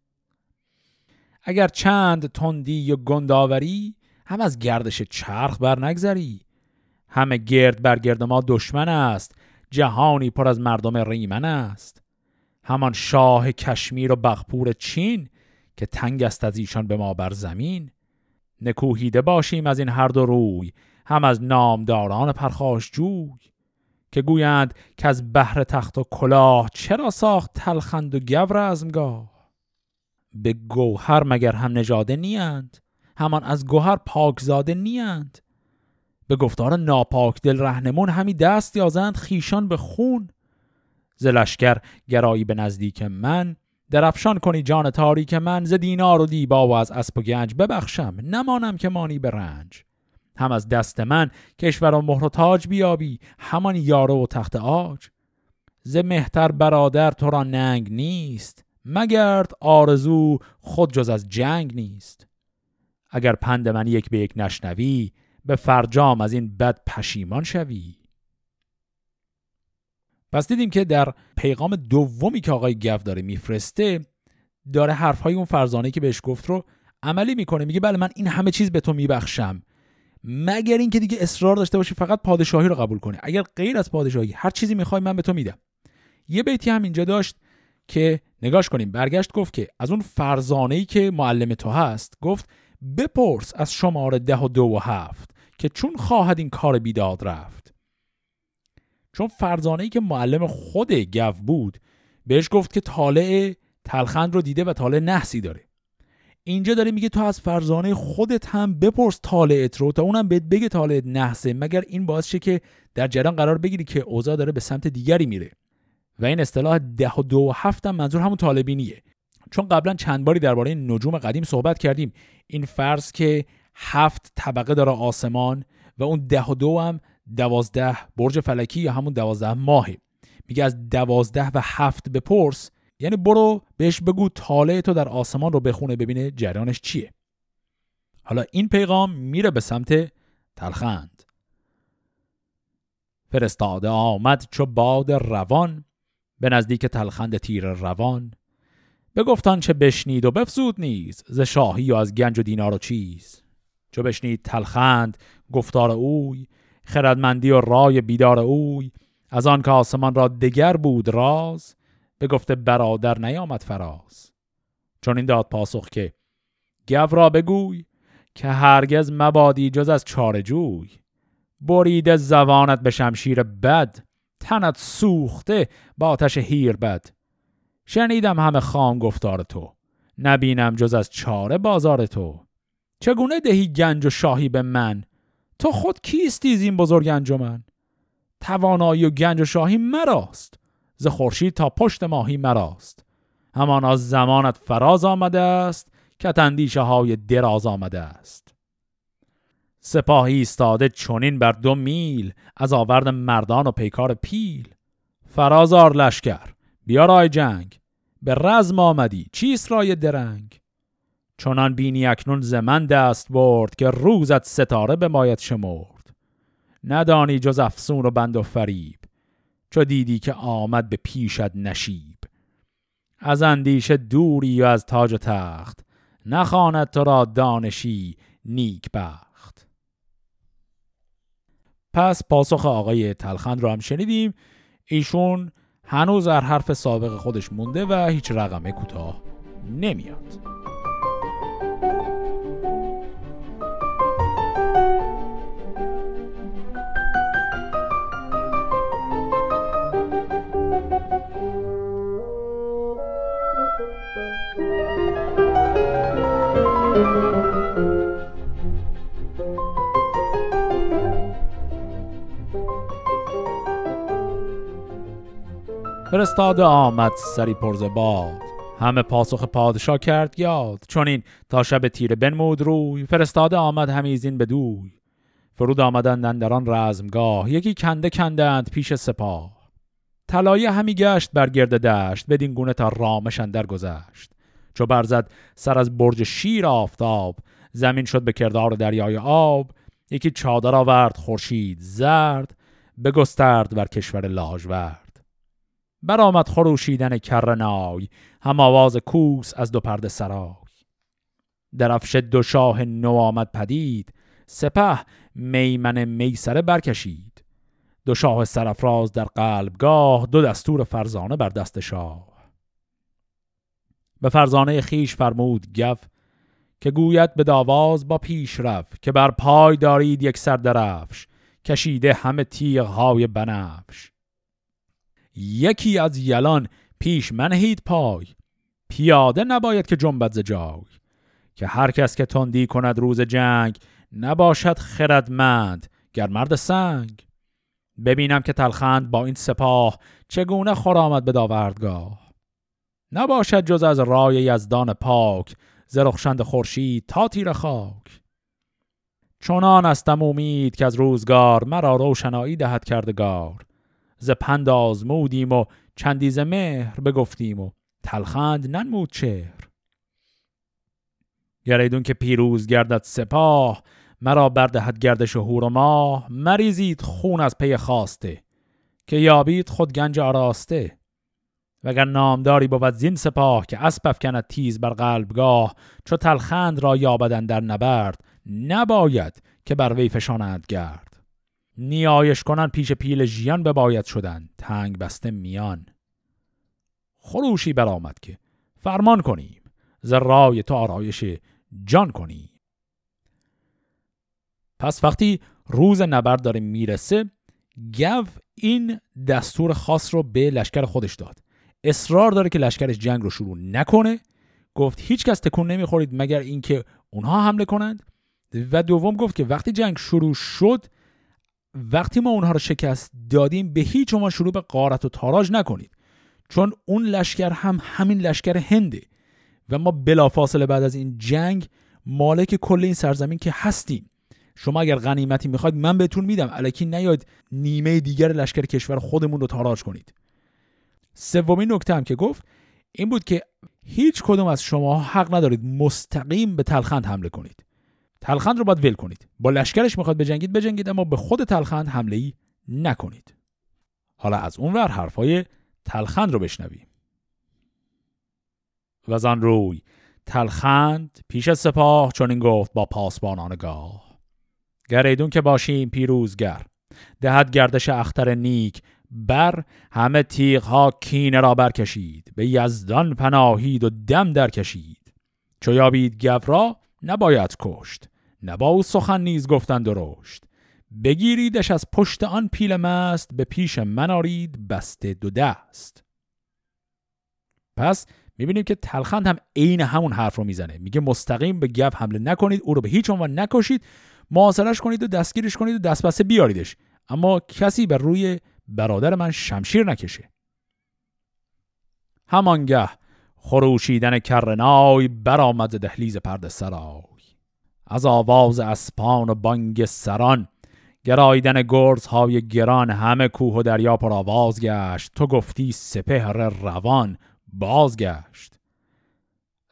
اگر چند تندی و گنداوری هم از گردش چرخ بر نگذری همه گرد بر گرد ما دشمن است. جهانی پر از مردم ریمن است. همان شاه کشمیر و بغپور چین که تنگ است از ایشان به ما بر زمین. نکوهیده باشیم از این هر دو روی هم از نامداران پرخاش جوی که گویند که از بحر تخت و کلاه چرا ساخت تلخند و گور ازمگاه به گوهر مگر هم نژاده نیند همان از گوهر پاکزاده نیند به گفتار ناپاک دل رهنمون همی دست یازند خیشان به خون ز گرایی به نزدیک من درفشان کنی جان تاریک من ز دینار و دیبا و از اسب و گنج ببخشم. نمانم که مانی به رنج. هم از دست من کشور و مهر و تاج بیابی همان یاره و تخت آج. ز مهتر برادر تو را ننگ نیست مگرد آرزو خود جز از جنگ نیست. اگر پند من یک به یک نشنوی به فرجام از این بد پشیمان شوی. پس دیدیم که در پیغام دومی که آقای گف داره میفرسته داره حرفهای اون فرزانه که بهش گفت رو عملی می‌کنه. میگه بله من این همه چیز به تو میبخشم. مگر اینکه دیگه اصرار داشته باشی فقط پادشاهی رو قبول کنی. اگر غیر از پادشاهی هر چیزی می‌خوای من به تو میدم. یه بیتی هم اینجا داشت که نگاش کنیم. برگشت گفت که از اون فرزانه که معلم تو هست گفت بپرس از شماره ده و دو و هفت که چون خواهد این کار بیداد رفت. چون فرزانه ای که معلم خود گو بود بهش گفت که طالع تلخند رو دیده و طالع نحسی داره. اینجا داره میگه تو از فرزانه خودت هم بپرس طالعت رو تا اونم بهت بگه طالعت نحسه مگر این باعث شه که در جریان قرار بگیری که اوضاع داره به سمت دیگری میره. و این اصطلاح ده و دو و هفت هم منظور همون طالبینیه. چون قبلا چند باری درباره نجوم قدیم صحبت کردیم. این فرض که هفت طبقه داره آسمان و اون ده و دو هم دوازده برج فلکی یا همون دوازده ماهه میگه از دوازده و هفت بپرس یعنی برو بهش بگو طالع تو در آسمان رو بخونه ببینه جریانش چیه. حالا این پیغام میره به سمت تلخند. فرستاده آمد چو باد روان به نزدیک تلخند تیر روان. بگفتان چه بشنید و بفزود نیز ز شاهی و از گنج و دینار و چیز. چو بشنید تلخند گفتار اوی خردمندی و رای بیدار اوی. از آن که آسمان را دگر بود راز به گفته برادر نیامد فراز. چون این داد پاسخ که گو را بگوی که هرگز مبادی جز از چار جوی. بریده زبانت به شمشیر بد تنت سوخته با آتش هیر بد. شنیدم همه خام گفتار تو نبینم جز از چاره بازار تو. چگونه دهی گنج و شاهی به من؟ تو خود کیستی این بزرگ انجمن؟ توانایی و گنج و شاهی مراست. ز خورشید تا پشت ماهی مراست. همان از زمانت فراز آمده است که تندیشه های دراز آمده است. سپاهی ایستاده چونین بر دو میل از آورد مردان و پیکار پیل. فرازار لشکر بیا رای جنگ. به رزم آمدی چیست رای درنگ؟ چنان بینی اکنون زمن دست برد که روزت ستاره به مایت شمرد. ندانی جز افسون و بند و فریب چو دیدی که آمد به پیشت نشیب. از اندیشه دوری و از تاج و تخت نخواند تو را دانشی نیک بخت. پس پاسخ آقای تلخند رو هم شنیدیم. ایشون هنوز در حرف سابق خودش مونده و هیچ رقمه کوتاه نمیاد. فرستاده آمد سری پرز باد. همه پاسخ پادشاه کرد یاد. چون این تا شب تیره بنمود روی فرستاده آمد همیزین به دوی. فرود آمدند در آن رزمگاه یکی کنده کندند پیش سپاه. طلایه همی گشت بر گرد دشت بدین گونه تا رامش اندر گذشت. چو برزد سر از برج شیر آفتاب زمین شد به کردار دریای آب. یکی چادر آورد خورشید زرد بگسترد بر کشور لاژورد برآمد خروشیدن کرنای. هم آواز کوس از دو پرده سرای. درفش دو شاه نو آمد پدید. سپه میمن میسره برکشید. دو شاه سرفراز در قلبگاه دو دستور فرزانه بر دست شاه. به فرزانه خیش فرمود گف که گوید به داواز با پیش رفت که بر پای دارید یک سر درفش کشیده همه تیغ های بنفش. یکی از یلان پیش منهید پای. پیاده نباید که جنبت ز جای. که هر کس که تندی کند روز جنگ نباشد خردمند گر مرد سنگ. ببینم که تلخند با این سپاه چگونه خورامد به داوردگاه. نباشد جز از رای یزدان پاک زرخشند خورشید تا تیر خاک. چونان استم امید که از روزگار مرا روشنایی دهد کردگار. ز پند آزمودیم و چندیز مهر بگفتیم و تلخند ننمود چهر. گریدون که پیروز گردد سپاه مرا بردهد گردش هور و ماه مریزید خون از پی خواسته که یابید خود گنج آراسته. وگر نامداری بود زین سپاه که اسب افکند تیز بر قلبگاه چو تلخند را یابدن در نبرد نباید که بر وی فشانند گرد نیایش کنن پیش پیل ژیان بباید شدن. تنگ بسته میان. خروشی برآمد که فرمان کنیم. ز تو آرایش جان کنیم. پس وقتی روز نبرد داره می‌رسه گو این دستور خاص رو به لشکر خودش داد. اصرار داره که لشکرش جنگ رو شروع نکنه. گفت هیچ کس تکون نمی‌خورید مگر اینکه اونها حمله کنند؟ و دوم گفت که وقتی جنگ شروع شد وقتی ما اونها رو شکست دادیم به هیچ شما شروع به قارت و تاراج نکنید. چون اون لشکر هم همین لشکر هنده. و ما بلافاصله بعد از این جنگ مالک کل این سرزمین که هستیم. شما اگر غنیمتی می‌خواید من بهتون میدم. الکی نیاید نیمه دیگر لشکر کشور خودمون رو تاراج کنید. سومین نکته هم که گفت این بود که هیچ کدوم از شما حق ندارید مستقیم به تلخند حمله کنید. تلخند رو باید ول کنید. با لشکرش می‌خواد بجنگید بجنگید اما به خود تلخند حمله ای نکنید. حالا از اونور حرفای تلخند رو بشنویم. و زن روی تلخند پیش سپاه چون این گفت با پاسبانان گاه گریدون که باشیم پیروزگر. دهد گردش اختر نیک. بر همه تیغ ها کینه را برکشید. به یزدان پناهید و دم در کشید چو یابید گو را نباید کشت نبا او سخن نیز گفتن درشت. بگیریدش از پشت آن پیل مست به پیش من آرید بسته دو دست. پس می‌بینیم که تلخند هم عین همون حرف رو می‌زنه. میگه مستقیم به گف حمله نکنید او رو به هیچ عنوان نکشید محاصرش کنید و دستگیرش کنید و دستبسته بیاریدش. اما کسی بر روی برادر من شمشیر نکشه. همانگه خروشیدن کرنای برآمد دهلیز پرده سرای. از آواز اسپان و بانگ سران گرایدن گرز های گران همه کوه و دریا پر آواز گشت. تو گفتی سپهر روان بازگشت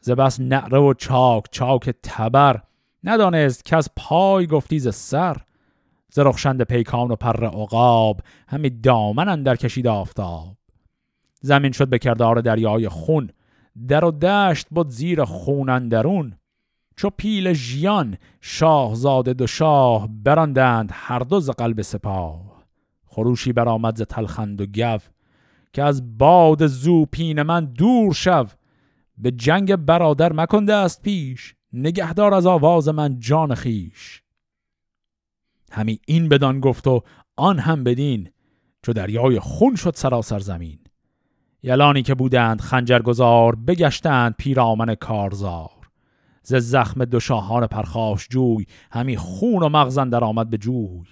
ز بس نعره و چاک چاک تبر ندانست که از پای گفتی ز سر. ز رخشند پیکان و پر عقاب همی دامن اندر کشید آفتاب. زمین شد به کردار دریای خون در و دشت بود زیر خون اندرون. چو پیل ژیان شاهزاده دو شاه براندند هر دو ز قلب سپاه. خروشی برآمد ز تلخند و گف که از باد زوپین من دور شو. به جنگ برادر مکن دست پیش نگهدار از آواز من جان خیش همی این بدان گفت و آن هم بدین چو دریای خون شد سراسر زمین. یلانی که بودند خنجرگزار بگشتند پیرامن کارزار. ز زخم دو شاهان پرخاش جوی همی خون و مغزن در آمد به جوی.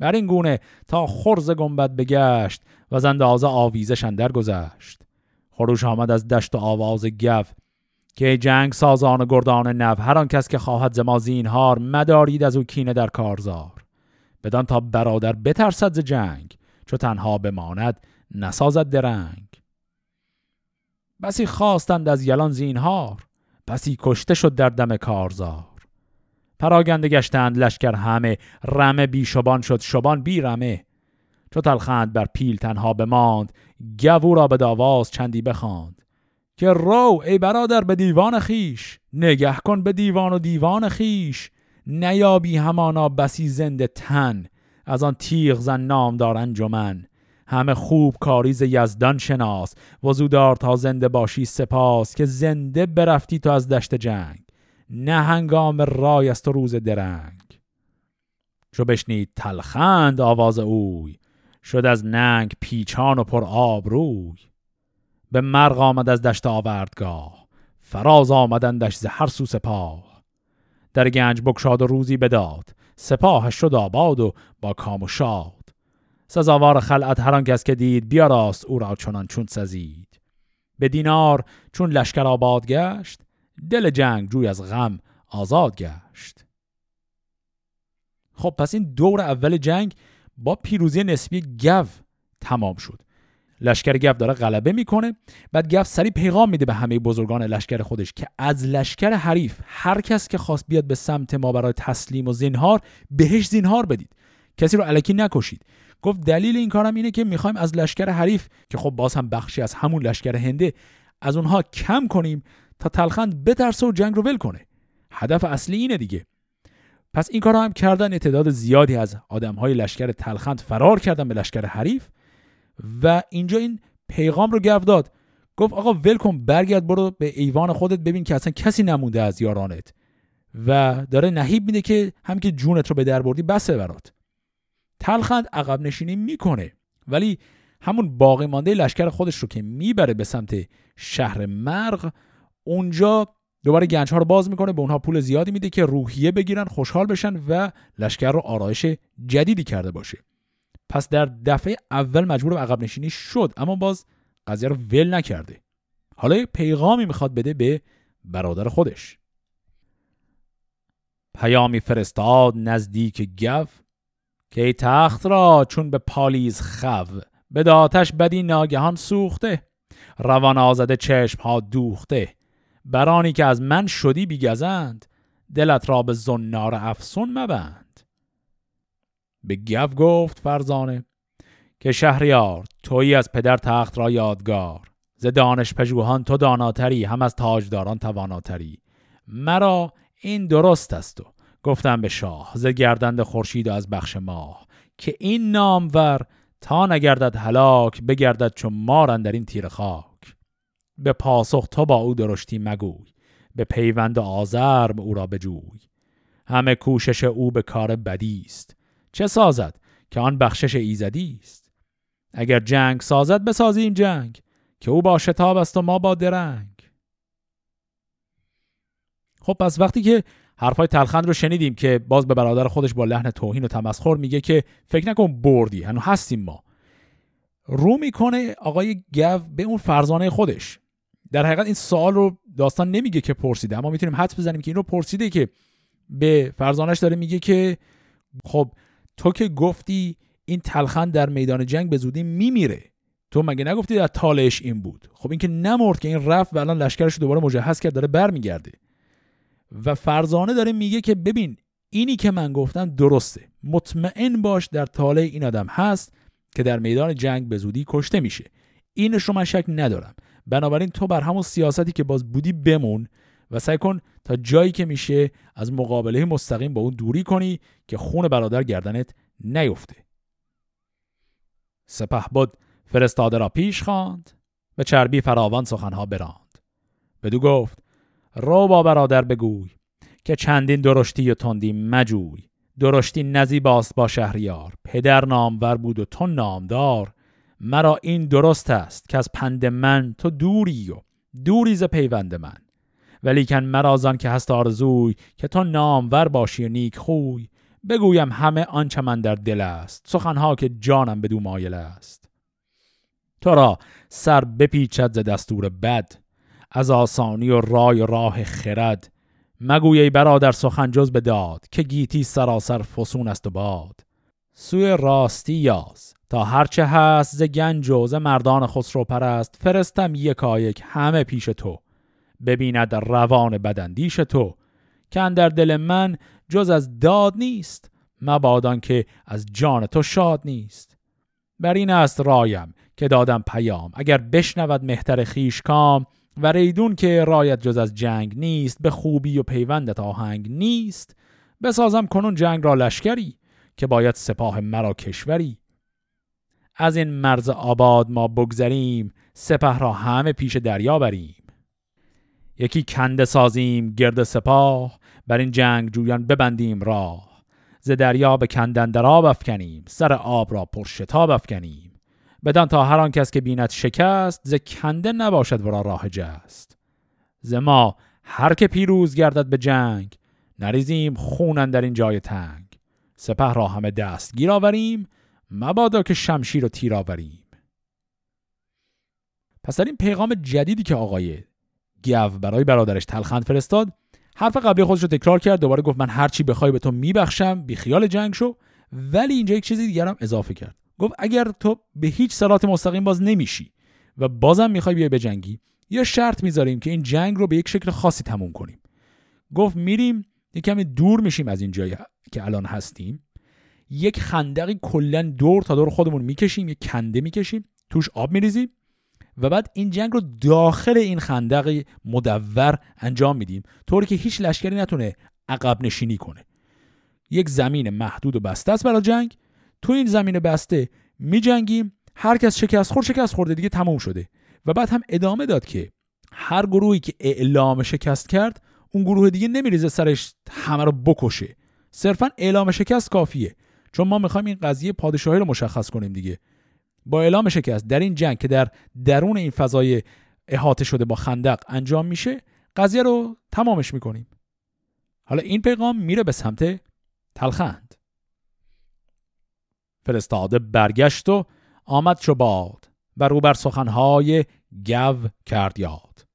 بر این گونه تا خرز گنبد بگشت و زندازه آویزش اندر گذشت. خروش آمد از دشت و آواز گو که جنگ سازان و گردان نو هر آن کس که خواهد زما زینهار مدارید از او کینه در کارزار. بدان تا برادر بترسد ز جنگ چو تنها بماند نسازد درنگ. بسی خواستند از یلان زینهار بسی کشته شد در دم کارزار. پراگنده گشتند لشکر همه رمه بی شبان شد شبان بی رمه. چو تلخند بر پیل تنها بماند گوو را به داواز چندی بخواند. که رو ای برادر به دیوان خیش نگه کن به دیوان و دیوان خیش نیابی همانا بسی زنده تن از آن تیغ زن نامدار انجمن. همه خوب کاریز یزدان شناس. وزودار تا زنده باشی سپاس که زنده برفتی تو از دشت جنگ. نه هنگام رای است و روز درنگ. چو بشنید تلخند آواز اوی. شد از ننگ پیچان و پر آب روی. به مرغ آمد از دشت آوردگاه. فراز آمدندش ز هر سو سپاه. در گنج بکشاد و روزی بداد. سپاهش شد آباد و با کام و شاد. سزاوار خلعت هر آن کس که دید بیاراست او را چنان چون سزید. به دینار چون لشکر آباد گشت دل جنگ جوی از غم آزاد گشت. خب پس این دور اول جنگ با پیروزی نسبی گو تمام شد. لشکر گف داره غلبه می‌کنه بعد گف سری پیغام میده به همه بزرگان لشکر خودش که از لشکر حریف هر کس که خواست بیاد به سمت ما برای تسلیم و زینهار بهش زینهار بدید. کسی رو علکی نکشید. گفت دلیل این کارم اینه که می‌خوایم از لشکر حریف که خب باز هم بخشی از همون لشکر هنده از اونها کم کنیم تا تلخند بترسه و جنگ رو ول کنه. هدف اصلی اینه دیگه. پس این کار هم کردن تعداد زیادی از آدم های لشکر تلخند فرار کردن به لشکر حریف و اینجا این پیغام رو گفت داد. گفت آقا ولکن برگرد برو به ایوان خودت ببین که اصلا کسی نمونده از یارانت و داره نهیب میده که هم که جونت رو به در بردی بسه برات. تلخند عقب نشینی می‌کنه. ولی همون باقی مانده لشکر خودش رو که می‌بره به سمت شهر مرغ اونجا دوباره گنج ها رو باز می‌کنه به اونها پول زیادی میده که روحیه بگیرن خوشحال بشن و لشکر رو آرایش جدیدی کرده باشه. پس در دفعه اول مجبور به عقب نشینی شد اما باز قضیه رو ول نکرده. حالا پیغامی می‌خواد بده به برادر خودش. پیامی فرستاد نزدیک گو که تخت را چون به پالیز خو به داتش بدی ناگهان سوخته. روان آزده چشم ها دوخته برانی که از من شدی بیگزند دلت را به زنار افسون مبند. به گو گفت فرزانه که شهریار تویی از پدر تخت را یادگار. ز دانش پژوهان تو داناتری هم از تاجداران تواناتری. مرا این درست است و گفتم به شاه ز گردند خورشید از بخش ماه که این نامور تا نگردد هلاک بگردد چون مار در این تیر خاک. به پاسخ تو با او درشتی مگوی به پیوند آزرم او را بجوی. همه کوشش او به کار بدی است چه سازد که آن بخشش ایزدی است؟ اگر جنگ سازد بسازیم جنگ که او با شتاب است و ما با درنگ. خب پس وقتی که حرفای تلخند رو شنیدیم که باز به برادر خودش با لحن توهین و تمسخر میگه که فکر نکن بردی هنو هستیم ما. رو می‌کنه آقای گو به اون فرزانه خودش. در حقیقت این سوال رو داستان نمیگه که پرسیده اما می‌تونیم حدس بزنیم که این رو پرسیده که به فرزانش داره میگه که خب تو که گفتی این تلخند در میدان جنگ به زودی میمیره. تو مگه نگفتی در تالش این بود؟ خب این که نمرد که این رفت و الان لشکرش دوباره مجهز کرد داره برمیگرده. و فرزانه داره میگه که ببین اینی که من گفتم درسته. مطمئن باش در تاله این آدم هست که در میدان جنگ به زودی کشته میشه. اینش رو من شک ندارم. بنابراین تو بر همون سیاستی که باز بودی بمون و سعی کن تا جایی که میشه از مقابله مستقیم با اون دوری کنی که خون برادر گردنت نیفته. سپه بود فرستاده را پیش خواند به چربی فراوان سخنها براند. بدو گفت رو با برادر بگوی که چندین درشتی و تندی مجوی. درشتی نزیباست با شهریار. پدر نامور بود و تو نامدار. مرا این درست است که از پند من تو دوری و دوری ز پیوند من. ولیکن مرا زان که هست آرزوی که تو نامور باشی و نیک خوی. بگویم همه آنچه من در دل است. سخنها که جانم به دو مایل است. تو را سر بپیچد ز دستور بد. از آسانی و رای و راه خرد. مگوی برادر سخن جز به داد که گیتی سراسر فسون است و باد. سوی راستی یاز. تا هرچه هست ز گنج و ز مردان خسرو پرست فرستم یکایک همه پیش تو. ببیند روان بدندیش تو. که در دل من جز از داد نیست مبادان که از جان تو شاد نیست. بر این است رایم که دادم پیام. اگر بشنود مهتر خیش کام و ریدون که رایت جز از جنگ نیست به خوبی و پیوندت آهنگ نیست. بسازم کنون جنگ را لشکری که باید سپاه مرا کشوری. از این مرز آباد ما بگذریم سپه را همه پیش دریا بریم. یکی کنده سازیم گرد سپاه بر این جنگ جویان ببندیم راه. ز دریا به کندن در آب افکنیم سر آب را پر شتاب افکنیم. بدان تا هر آن کس که بیند شکست ز کنده نباشد ورا راه جست. ز ما هر که پیروز گردد به جنگ نریزیم خونن در این جای تنگ. سپه را همه دستگیر آوریم مبادا که شمشیر و تیر آوریم. پس در این پیغام جدیدی که آقای گو برای برادرش تلخند فرستاد حرف قبلی خودش رو تکرار کرد دوباره گفت من هر چی بخوای به تو میبخشم بی خیال جنگ شو. ولی اینجا یک چیزی دیگر هم اضافه کرد. گفت اگر تو به هیچ سرات مستقیم باز نمیشی و بازم می‌خوای بیای به جنگی یا شرط می‌ذاریم که این جنگ رو به یک شکل خاصی تموم کنیم. گفت میریم یک کمی دور میشیم از این جایی که الان هستیم. یک خندقی کلا دور تا دور خودمون می‌کشیم یک کنده می‌کشیم توش آب میریزیم و بعد این جنگ رو داخل این خندق مدور انجام میدیم طوری که هیچ لشکری نتونه عقب نشینی کنه. یک زمین محدود و بسته است برای جنگ. تو این زمین بسته میجنگیم هر کس شکست خورد شکست خورده دیگه تموم شده. و بعد هم ادامه داد که هر گروهی که اعلام شکست کرد اون گروه دیگه نمیریزه سرش همه رو بکشه. صرفا اعلام شکست کافیه. چون ما می‌خوایم این قضیه پادشاهی رو مشخص کنیم دیگه. با اعلام شکست در این جنگ که در درون این فضای احاطه شده با خندق انجام میشه قضیه رو تمامش می‌کنیم. حالا این پیغام میره به سمت تلخند فرستاده برگشت و آمد چو باد و رو بر سخنهای گو کرد یاد.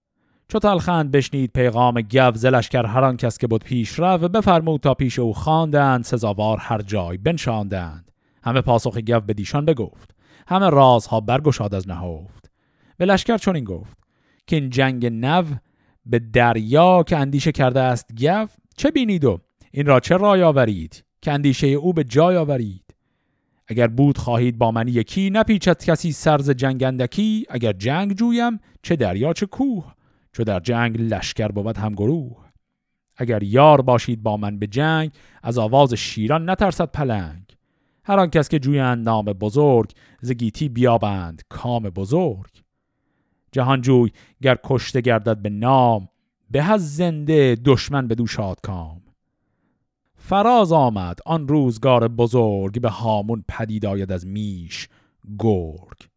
چو تلخند بشنید پیغام گو زلشکر هر آن کس که بود پیش رو بفرمود تا پیش او خواندند سزاوار هر جای بنشاندند. همه پاسخ گو به دیشان بگفت. همه رازها برگشاد از نهفت. به لشکر چون این گفت که این جنگ نو به دریا که اندیشه کرده است گو چه بینید و این را چه رای آورید؟ که اندیشه او به جای آورید؟ اگر بود خواهید با من یکی نپیچد کسی سرز جنگندکی اگر جنگ جویم چه دریا چه کوه. چو در جنگ لشکر بود هم گروه. اگر یار باشید با من به جنگ از آواز شیران نترسد پلنگ. هر آن کس که جوید همی نام بزرگ ز گیتی بیابد کام بزرگ. جهانجوی گر کشته گردد به نام به از زنده دشمن بدو شادکام. فراز آمد آن روزگار بزرگ به هامون پدید آید از میش گرگ.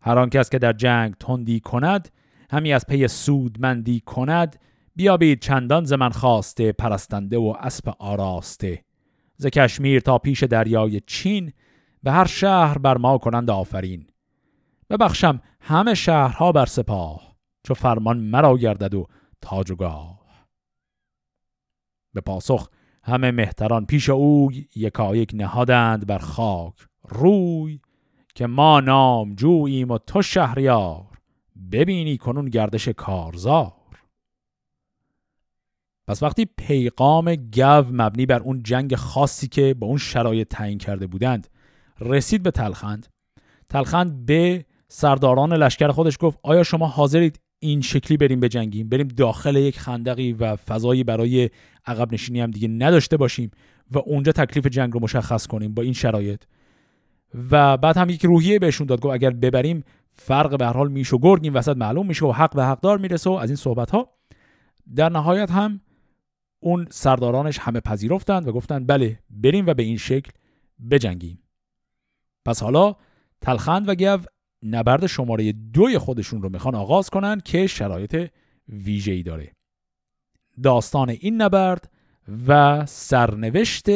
هر آن کس که در جنگ تندی کند همی از پی سودمندی کند بیابید چندان ز من خواسته پرستنده و اسب آراسته. ز کشمیر تا پیش دریای چین به هر شهر بر ما کنند آفرین. ببخشم همه شهرها بر سپاه چو فرمان مرا گردد و تاج و به پاسخ همه مهتران پیش او یکایک نهادند بر خاک. روی که ما نام جوییم و تو شهریار ببینی کنون گردش کارزار. پس وقتی پیغام گو مبنی بر اون جنگ خاصی که با اون شرایط تعیین کرده بودند رسید به تلخند تلخند به سرداران لشکر خودش گفت آیا شما حاضرید این شکلی بریم به جنگیم بریم داخل یک خندقی و فضایی برای عقب نشینی هم دیگه نداشته باشیم و اونجا تکلیف جنگ رو مشخص کنیم با این شرایط. و بعد هم یک روحیه بهشون داد گفت اگر ببریم فرق به هر حال میش و گرگ این وسط معلوم میشه و حق به حقدار می‌رسه و از این صحبت ها در نهایت هم اون سردارانش همه پذیرفتند و گفتند بله بریم و به این شکل بجنگیم. پس حالا تلخند و گو نبرد شماره دوی خودشون رو می‌خوان آغاز کنن که شرایط ویژه‌ای داره. داستان این نبرد و سرنوشت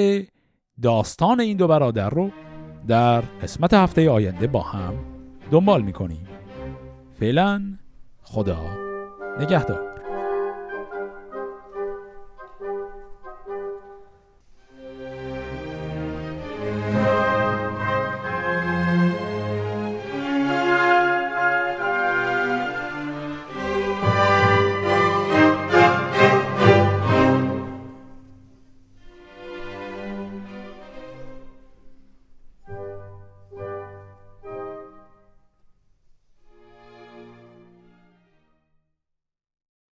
داستان این دو برادر رو در قسمت هفته آینده با هم دنبال می‌کنیم. فعلا خدا نگهدار.